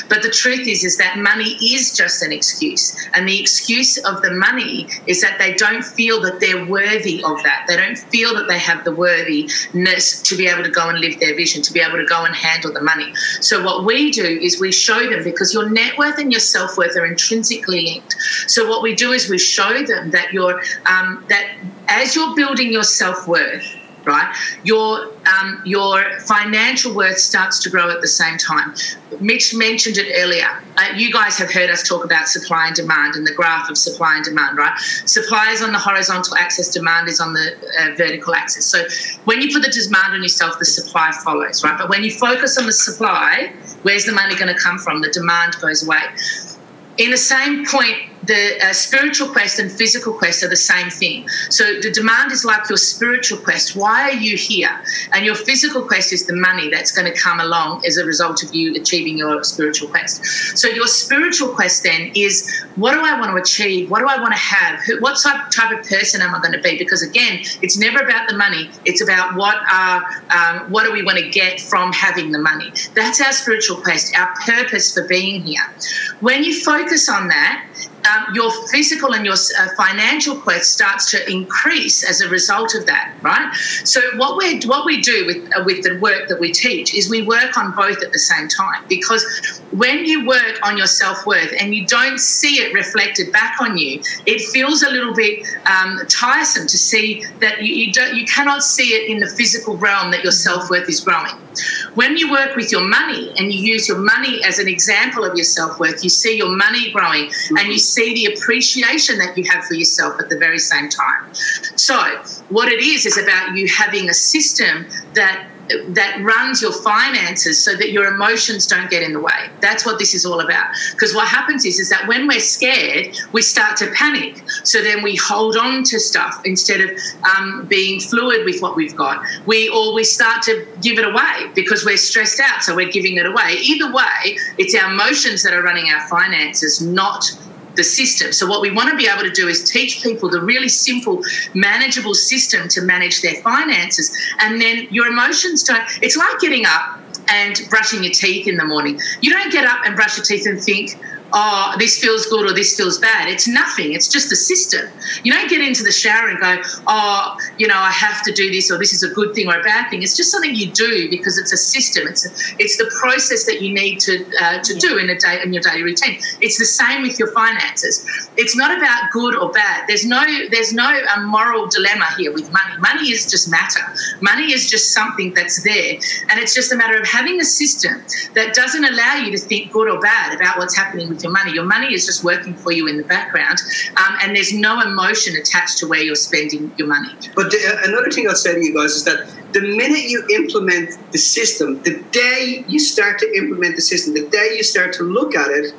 But the truth is, is that money is just an excuse, and the excuse of the money is that they don't feel that they're worthy of that. They don't feel that they have the worthiness to be able to go and live their vision, to be able to go and handle the money. So what we do is we show them because your net worth and your self worth are intrinsically linked. So what we do is we show them that you're um, that as you're building your self worth right? Your um, your financial worth starts to grow at the same time. Mitch mentioned it earlier. Uh, you guys have heard us talk about supply and demand and the graph of supply and demand, right? Supply is on the horizontal axis, demand is on the uh, vertical axis. So when you put the demand on yourself, the supply follows, right? But when you focus on the supply, where's the money going to come from? The demand goes away. In the same point, the uh, spiritual quest and physical quest are the same thing. So the demand is like your spiritual quest. Why are you here? And your physical quest is the money that's going to come along as a result of you achieving your spiritual quest. So your spiritual quest then is what do I want to achieve? What do I want to have? Who, what type, type of person am I going to be? Because again, it's never about the money. It's about what are um, what do we want to get from having the money. That's our spiritual quest, our purpose for being here. When you focus on that, um, your physical and your uh, financial quest starts to increase as a result of that, right? So what we what we do with uh, with the work that we teach is we work on both at the same time because when you work on your self worth and you don't see it reflected back on you, it feels a little bit um, tiresome to see that you, you you cannot see it in the physical realm that your self worth is growing. When you work with your money and you use your money as an example of your self worth, you see your money growing and you see the appreciation that you have for yourself at the very same time. So, what it is is about you having a system that that runs your finances so that your emotions don't get in the way. That's what this is all about. Because what happens is, is that when we're scared, we start to panic. So then we hold on to stuff instead of um, being fluid with what we've got. We or we start to give it away because we're stressed out, so we're giving it away. Either way, it's our emotions that are running our finances, not the system. So, what we want to be able to do is teach people the really simple, manageable system to manage their finances. And then your emotions don't, it's like getting up and brushing your teeth in the morning. You don't get up and brush your teeth and think, oh, this feels good or this feels bad. It's nothing. It's just a system. You don't get into the shower and go, oh, you know, I have to do this or this is a good thing or a bad thing. It's just something you do because it's a system. It's a, it's the process that you need to uh, to do in a day in your daily routine. It's the same with your finances. It's not about good or bad. There's no there's no uh, moral dilemma here with money. Money is just matter. Money is just something that's there, and it's just a matter of having a system that doesn't allow you to think good or bad about what's happening with your money. Your money is just working for you in the background, um, and there's no emotion attached to where you're spending your money. But the, uh, another thing I'll say to you guys is that the minute you implement the system, the day you start to implement the system, the day you start to look at it,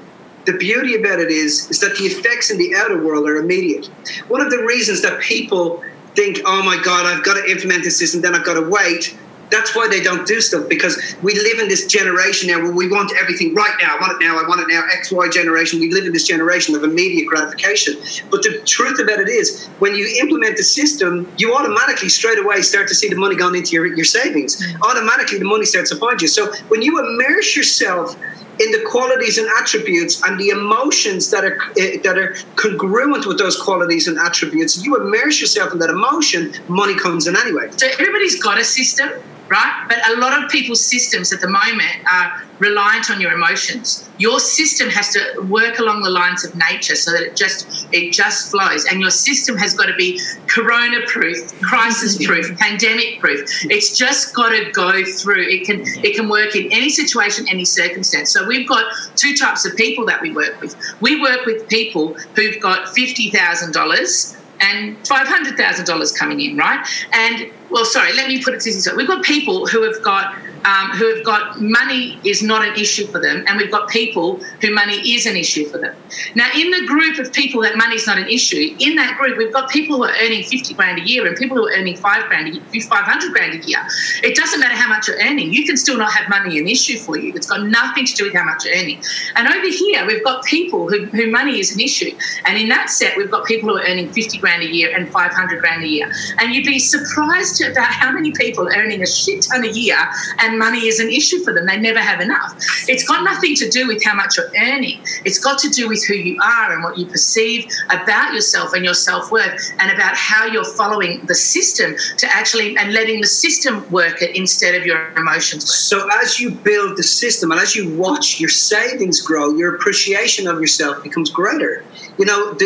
the beauty about it is is that the effects in the outer world are immediate. One of the reasons that people think, "Oh my God, I've got to implement this system, then I've got to wait," That's why they don't do stuff because we live in this generation now where we want everything right now. I want it now. I want it now. X, Y generation. We live in this generation of immediate gratification. But the truth about it is, when you implement the system, you automatically straight away start to see the money going into your, your savings. Automatically, the money starts to find you. So when you immerse yourself in the qualities and attributes and the emotions that are uh, that are congruent with those qualities and attributes. You immerse yourself in that emotion, money comes in anyway. So everybody's got a system right? But a lot of people's systems at the moment are reliant on your emotions. Your system has to work along the lines of nature so that it just it just flows. And your system has got to be corona proof, crisis proof, mm-hmm. pandemic proof. It's just got to go through. It can it can work in any situation, any circumstance. So we've got two types of people that we work with. We work with people who've got fifty thousand dollars and $500,000 coming in, right? And well, sorry, let me put it this way: we've got people who have got um, who have got money is not an issue for them, and we've got people who money is an issue for them. Now, in the group of people that money is not an issue, in that group, we've got people who are earning 50 grand a year and people who are earning five grand, a year, 500 grand a year. It doesn't matter how much you're earning, you can still not have money an issue for you. It's got nothing to do with how much you're earning. And over here, we've got people who, who money is an issue. And in that set, we've got people who are earning 50 grand a year and 500 grand a year. And you'd be surprised about how many people are earning a shit ton a year and money is an issue for them. They never have enough. It's got nothing to do with how much you're earning. It's got to do with who you are and what you perceive about yourself and your self worth and about how you're following the system to actually and letting the system work it instead of your emotions. So as you build the system and as you watch your savings grow, your appreciation of yourself becomes greater. You know,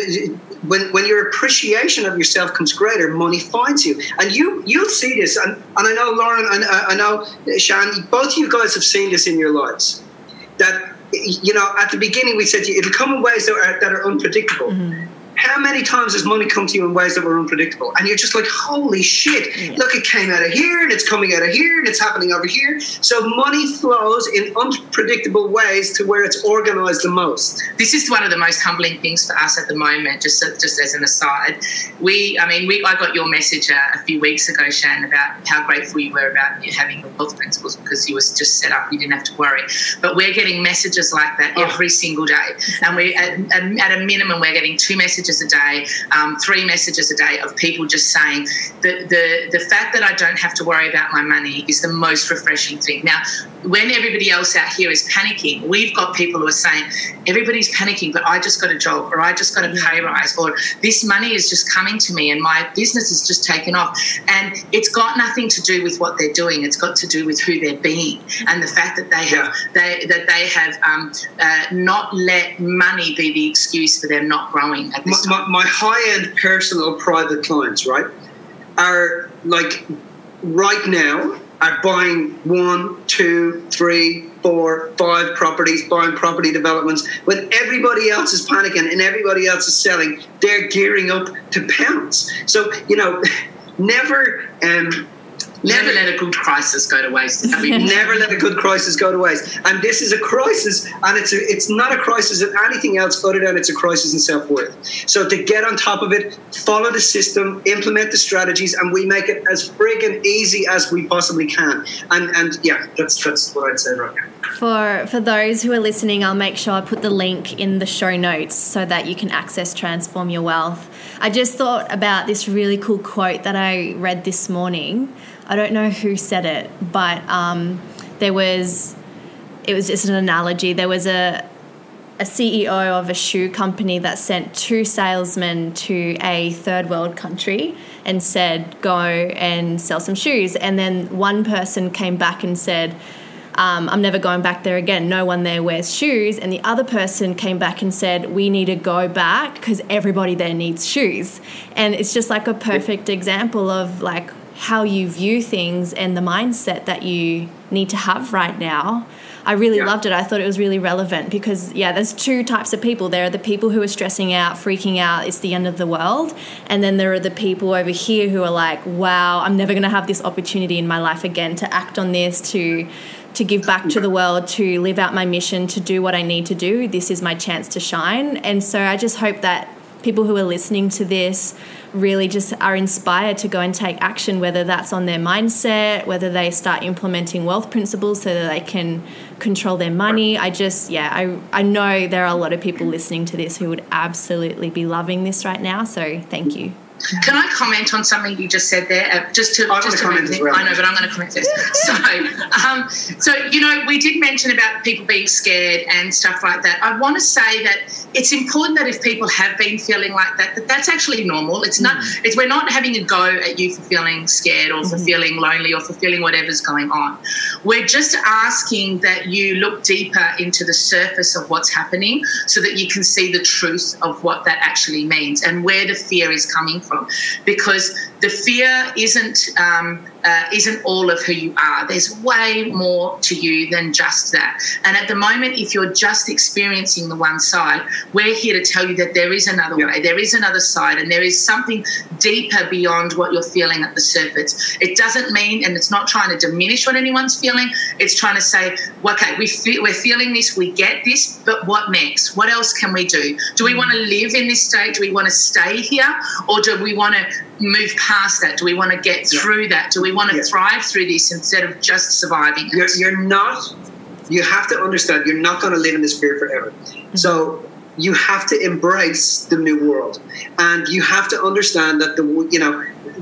when, when your appreciation of yourself comes greater, money finds you. And you, you, you'll see this. And, and I know, Lauren, and I, I know, Shan, both of you guys have seen this in your lives. That, you know, at the beginning we said it'll come in ways that are, that are unpredictable. Mm-hmm how many times has money come to you in ways that were unpredictable? And you're just like, holy shit, yeah. look, it came out of here and it's coming out of here and it's happening over here. So money flows in unpredictable ways to where it's organized the most. This is one of the most humbling things for us at the moment, just, just as an aside. We, I mean, we, I got your message uh, a few weeks ago, Shan, about how grateful you were about having the wealth principles because you was just set up, you didn't have to worry. But we're getting messages like that oh. every single day. And we, at, at a minimum, we're getting two messages messages a day, um, three messages a day of people just saying that the, the fact that I don't have to worry about my money is the most refreshing thing. Now, when everybody else out here is panicking, we've got people who are saying, everybody's panicking, but I just got a job or I just got a pay rise or this money is just coming to me and my business is just taken off. And it's got nothing to do with what they're doing. It's got to do with who they're being and the fact that they have, yeah. they, that they have um, uh, not let money be the excuse for them not growing at this my, my high-end personal private clients, right, are like right now are buying one, two, three, four, five properties, buying property developments. When everybody else is panicking and everybody else is selling, they're gearing up to pounce. So you know, never. Um, Never let a good crisis go to waste. never let a good crisis go to waste. And this is a crisis, and it's a, it's not a crisis of anything else other than it's a crisis in self worth. So to get on top of it, follow the system, implement the strategies, and we make it as friggin' easy as we possibly can. And and yeah, that's that's what I'd say right now. For for those who are listening, I'll make sure I put the link in the show notes so that you can access Transform Your Wealth. I just thought about this really cool quote that I read this morning. I don't know who said it, but um, there was, it was just an analogy. There was a, a CEO of a shoe company that sent two salesmen to a third world country and said, go and sell some shoes. And then one person came back and said, um, I'm never going back there again. No one there wears shoes. And the other person came back and said, We need to go back because everybody there needs shoes. And it's just like a perfect example of like how you view things and the mindset that you need to have right now. I really yeah. loved it. I thought it was really relevant because, yeah, there's two types of people. There are the people who are stressing out, freaking out, it's the end of the world. And then there are the people over here who are like, wow, I'm never going to have this opportunity in my life again to act on this, to to give back to the world, to live out my mission, to do what I need to do. This is my chance to shine. And so I just hope that people who are listening to this really just are inspired to go and take action, whether that's on their mindset, whether they start implementing wealth principles so that they can control their money. I just, yeah, I, I know there are a lot of people listening to this who would absolutely be loving this right now. So thank you. Can I comment on something you just said there? Uh, just to, I just to comment as well. I know, but I'm going to comment first. so, um, so you know, we did mention about people being scared and stuff like that. I want to say that it's important that if people have been feeling like that, that that's actually normal. It's not. Mm. It's we're not having a go at you for feeling scared or for mm. feeling lonely or for feeling whatever's going on. We're just asking that you look deeper into the surface of what's happening so that you can see the truth of what that actually means and where the fear is coming from, because the fear isn't um, uh, isn't all of who you are. There's way more to you than just that. And at the moment, if you're just experiencing the one side, we're here to tell you that there is another way, there is another side, and there is something deeper beyond what you're feeling at the surface. It doesn't mean, and it's not trying to diminish what anyone's feeling. It's trying to say, okay, we feel, we're feeling this, we get this, but what next? What else can we do? Do we want to live in this state? Do we want to stay here, or do we want to move past that? Do we want to get through yeah. that? Do we want to yeah. thrive through this instead of just surviving? You're, you're, not. You have to understand. You're not going to live in this fear forever. Mm-hmm. So you have to embrace the new world, and you have to understand that the you know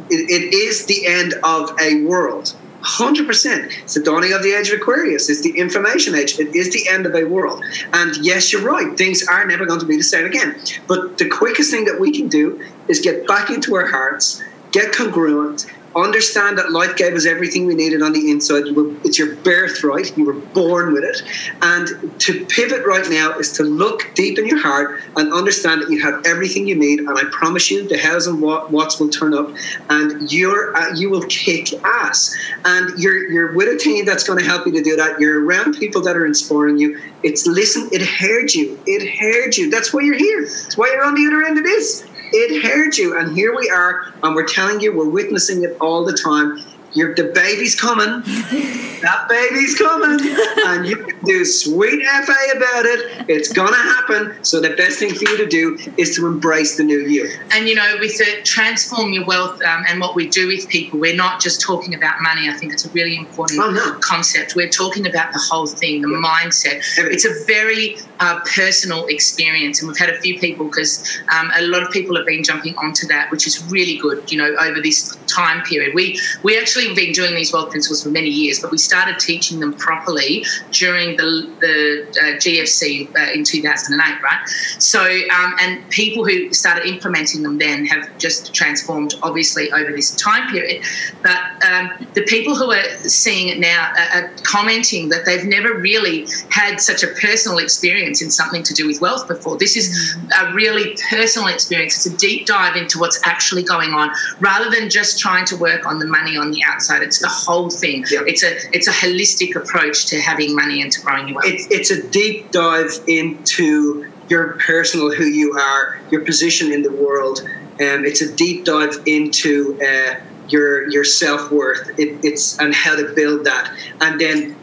it, it is the end of a world. 100%. It's the dawning of the age of Aquarius. It's the information age. It is the end of a world. And yes, you're right. Things are never going to be the same again. But the quickest thing that we can do is get back into our hearts, get congruent, understand that life gave us everything we needed on the inside. It's your birthright. You were born with it. And to pivot right now is to look deep in your heart and understand that you have everything you need. And I promise you, the hows and what, whats will turn up, and you're uh, you will kick ass. And you're you're with a team that's going to help you to do that. You're around people that are inspiring you. It's listen. It heard you. It heard you. That's why you're here. That's why you're on the other end of this. It heard you, and here we are, and we're telling you, we're witnessing it all the time. You're, the baby's coming. that baby's coming. And you can do sweet FA about it. It's going to happen. So the best thing for you to do is to embrace the new you. And, you know, with the transform your wealth um, and what we do with people, we're not just talking about money. I think it's a really important Oh, no. concept. We're talking about the whole thing, the mindset. Everything. It's a very uh, personal experience. And we've had a few people because um, a lot of people have been jumping onto that, which is really good, you know, over this time period. We, we actually have been doing these wealth principles for many years, but we started teaching them properly during the, the uh, GFC uh, in 2008, right? So, um, and people who started implementing them then have just transformed, obviously, over this time period. But um, the people who are seeing it now are, are commenting that they've never really had such a personal experience in something to do with wealth before. This is a really personal experience. It's a deep dive into what's actually going on, rather than just trying to work on the money on the outside. It's the whole thing. Yeah. It's a it's a holistic approach to having money and to growing your wealth. It's, it's a deep dive into your personal who you are, your position in the world. Um, it's a deep dive into uh, your your self worth. It, it's and how to build that, and then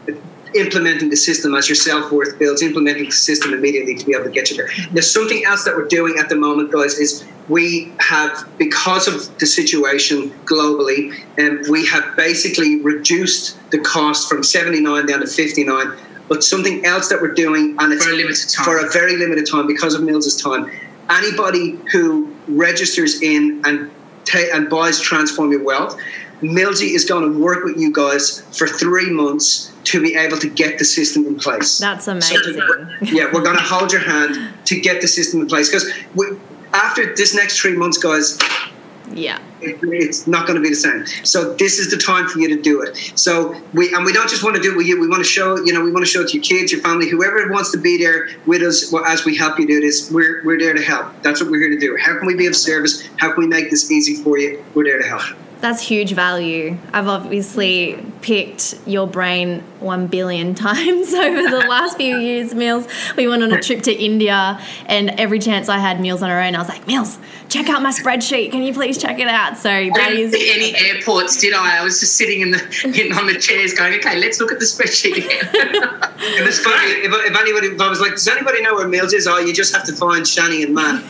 implementing the system as your self worth builds. Implementing the system immediately to be able to get you there. There's something else that we're doing at the moment, guys. Is we have because of the situation globally, and um, we have basically reduced the cost from 79 down to 59. But something else that we're doing, and it's For a limited time. for a very limited time because of Mills's time. Anybody who registers in and ta- and buys Transform Your Wealth, Millsy is going to work with you guys for three months to be able to get the system in place. That's So, amazing. yeah, we're going to hold your hand to get the system in place because after this next three months, guys, Yeah. it- it's not going to be the same. So this is the time for you to do it. So we and we don't just want to do it with you. We want to show you know we want to show it to your kids, your family, whoever wants to be there with us well, as we help you do this. We're we're there to help. That's what we're here to do. How can we be of service? How can we make this easy for you? We're there to help. That's huge value. I've obviously picked your brain one billion times over the last few years, Mills. We went on a trip to India, and every chance I had Mills on her own, I was like, Mills, check out my spreadsheet. Can you please check it out? So I that didn't is. see any airports, did I? I was just sitting in the getting on the chairs, going, "Okay, let's look at the spreadsheet again." And it's funny if, if anybody if I was like, does anybody know where Mills is? Oh, you just have to find Chani and Matt.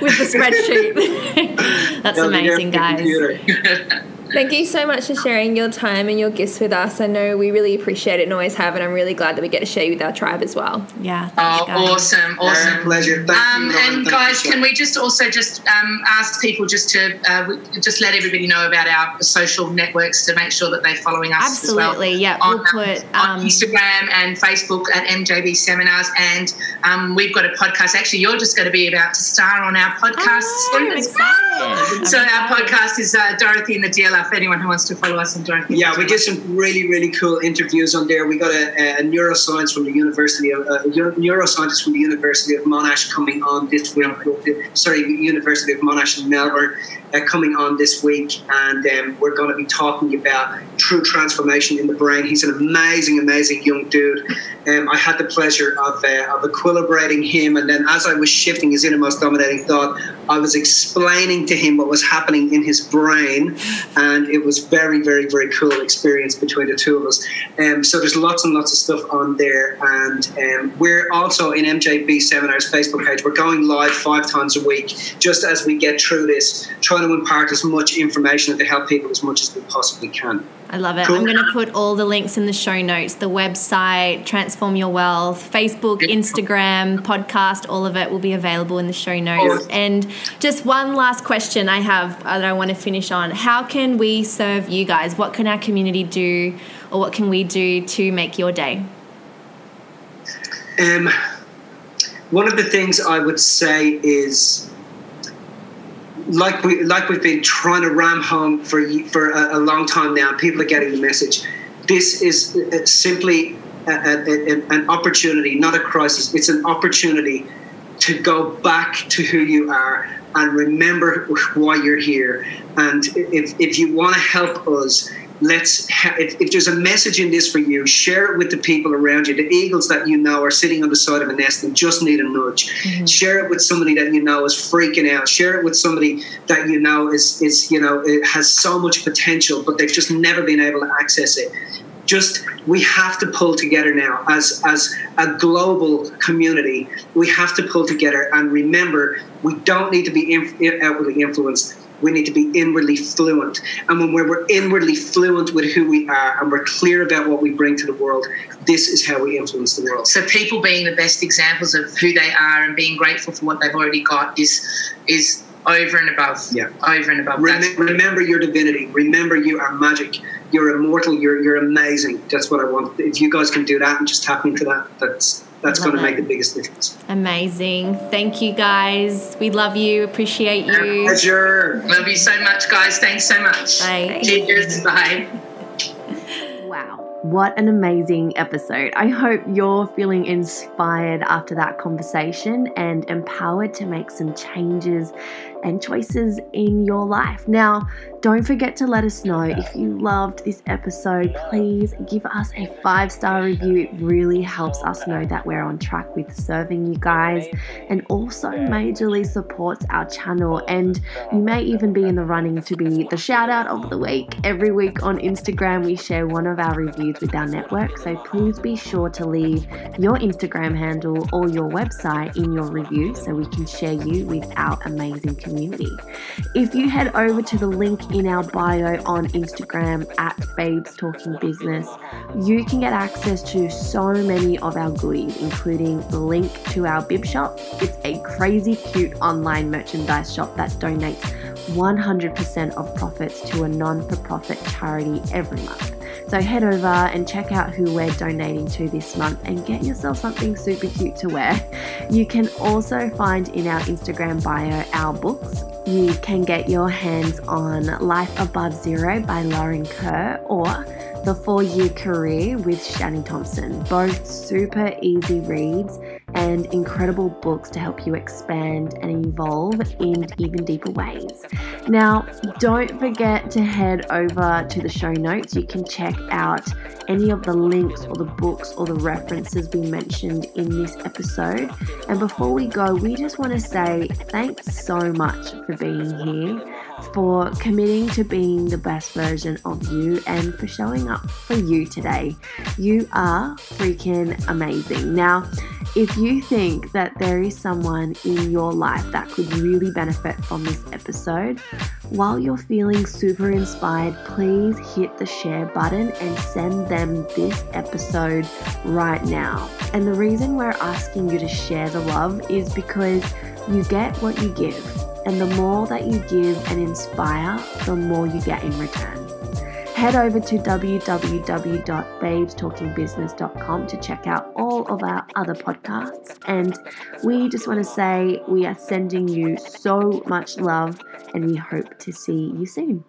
with the spreadsheet. That's They'll be there amazing, guys. Computer. Thank you so much for sharing your time and your gifts with us. I know we really appreciate it and always have, and I'm really glad that we get to share with our tribe as well. Yeah. oh, guys. awesome, Our awesome. pleasure. Thank Um, you, and Thank guys, you, can we just also just um, ask people just to uh, just let everybody know about our social networks to make sure that they're following us as well Absolutely. Yeah. on, We'll put. on Um, Instagram and Facebook at MJB Seminars, and um, we've got a podcast. Actually, you're just going to be about to star on our podcast. oh, soon I'm as well. So I'm our excited. podcast is uh, Dorothy and the DLR. For anyone who wants to follow us on Dorothy. Yeah, we did some really, really cool interviews on there. We got a, a neuroscience from the University of uh, neuroscientist from the University of Monash coming on this week. Sorry, University of Monash in Melbourne uh, coming on this week, and um, we're going to be talking about true transformation in the brain. He's an amazing, amazing young dude. Um, I had the pleasure of uh, of equilibrating him, and then as I was shifting his innermost dominating thought, I was explaining to him what was happening in his brain, and it was very, very, very cool experience between the two of us. Um, so there's lots and lots of stuff on there, and um, we're also in MJB Seminars Facebook page. We're going live five times a week, just as we get through this, trying to impart as much information to help people as much as we possibly can. I love it. Cool. I'm going to put all the links in the show notes the website, Transform Your Wealth, Facebook, Instagram, podcast, all of it will be available in the show notes. And just one last question I have that I want to finish on. How can we serve you guys? What can our community do, or what can we do to make your day? Um, one of the things I would say is like we like we've been trying to ram home for for a, a long time now. People are getting the message. This is uh, simply a, a, an opportunity, not a crisis. It's an opportunity to go back to who you are and remember why you're here. And if, if you want to help us, let's ha- if, if, there's a message in this for you share it with the people around you. The eagles that you know are sitting on the side of a nest and just need a nudge. Mm-hmm. share it with somebody that you know is freaking out. Share it with somebody that you know is is you know has so much potential but they've just never been able to access it. Just we have to pull together now as as a global community. We have to pull together and remember we don't need to be inf- outwardly influenced we need to be inwardly fluent and when we're, we're inwardly fluent with who we are and we're clear about what we bring to the world this is how we influence the world so people being the best examples of who they are and being grateful for what they've already got is is over and above yeah over and above remember, remember your divinity remember you are magic you're immortal. You're you're amazing. That's what I want. If you guys can do that and just tap into that, that's that's going to make the biggest difference. Amazing. Thank you guys. We love you. Appreciate you. pleasure. Love you so much, guys. Thanks so much. Bye. Cheers. Bye. Wow. What an amazing episode. I hope you're feeling inspired after that conversation and empowered to make some changes and choices in your life. Now, don't forget to let us know if you loved this episode. Please give us a five star review. It really helps us know that we're on track with serving you guys and also majorly supports our channel. And you may even be in the running to be the shout out of the week. Every week on Instagram, we share one of our reviews with our network. So please be sure to leave your Instagram handle or your website in your review so we can share you with our amazing community community. If you head over to the link in our bio on Instagram at Babes Talking Business, you can get access to so many of our goodies, including the link to our bib shop. It's a crazy cute online merchandise shop that donates 100% of profits to a non for profit charity every month. So head over and check out who we're donating to this month and get yourself something super cute to wear. You can also find in our Instagram bio our books. You can get your hands on Life Above Zero by Lauren Kerr or The Four Year Career with Chani Thompson. Both super easy reads and incredible books to help you expand and evolve in even deeper ways. Now, don't forget to head over to the show notes. You can check out any of the links or the books or the references we mentioned in this episode. And before we go, we just want to say thanks so much for being here for committing to being the best version of you and for showing up for you today. You are freaking amazing. Now, if you think that there is someone in your life that could really benefit from this episode, while you're feeling super inspired, please hit the share button and send them this episode right now. And the reason we're asking you to share the love is because you get what you give. And the more that you give and inspire, the more you get in return. Head over to www.babestalkingbusiness.com to check out all of our other podcasts. And we just want to say we are sending you so much love and we hope to see you soon.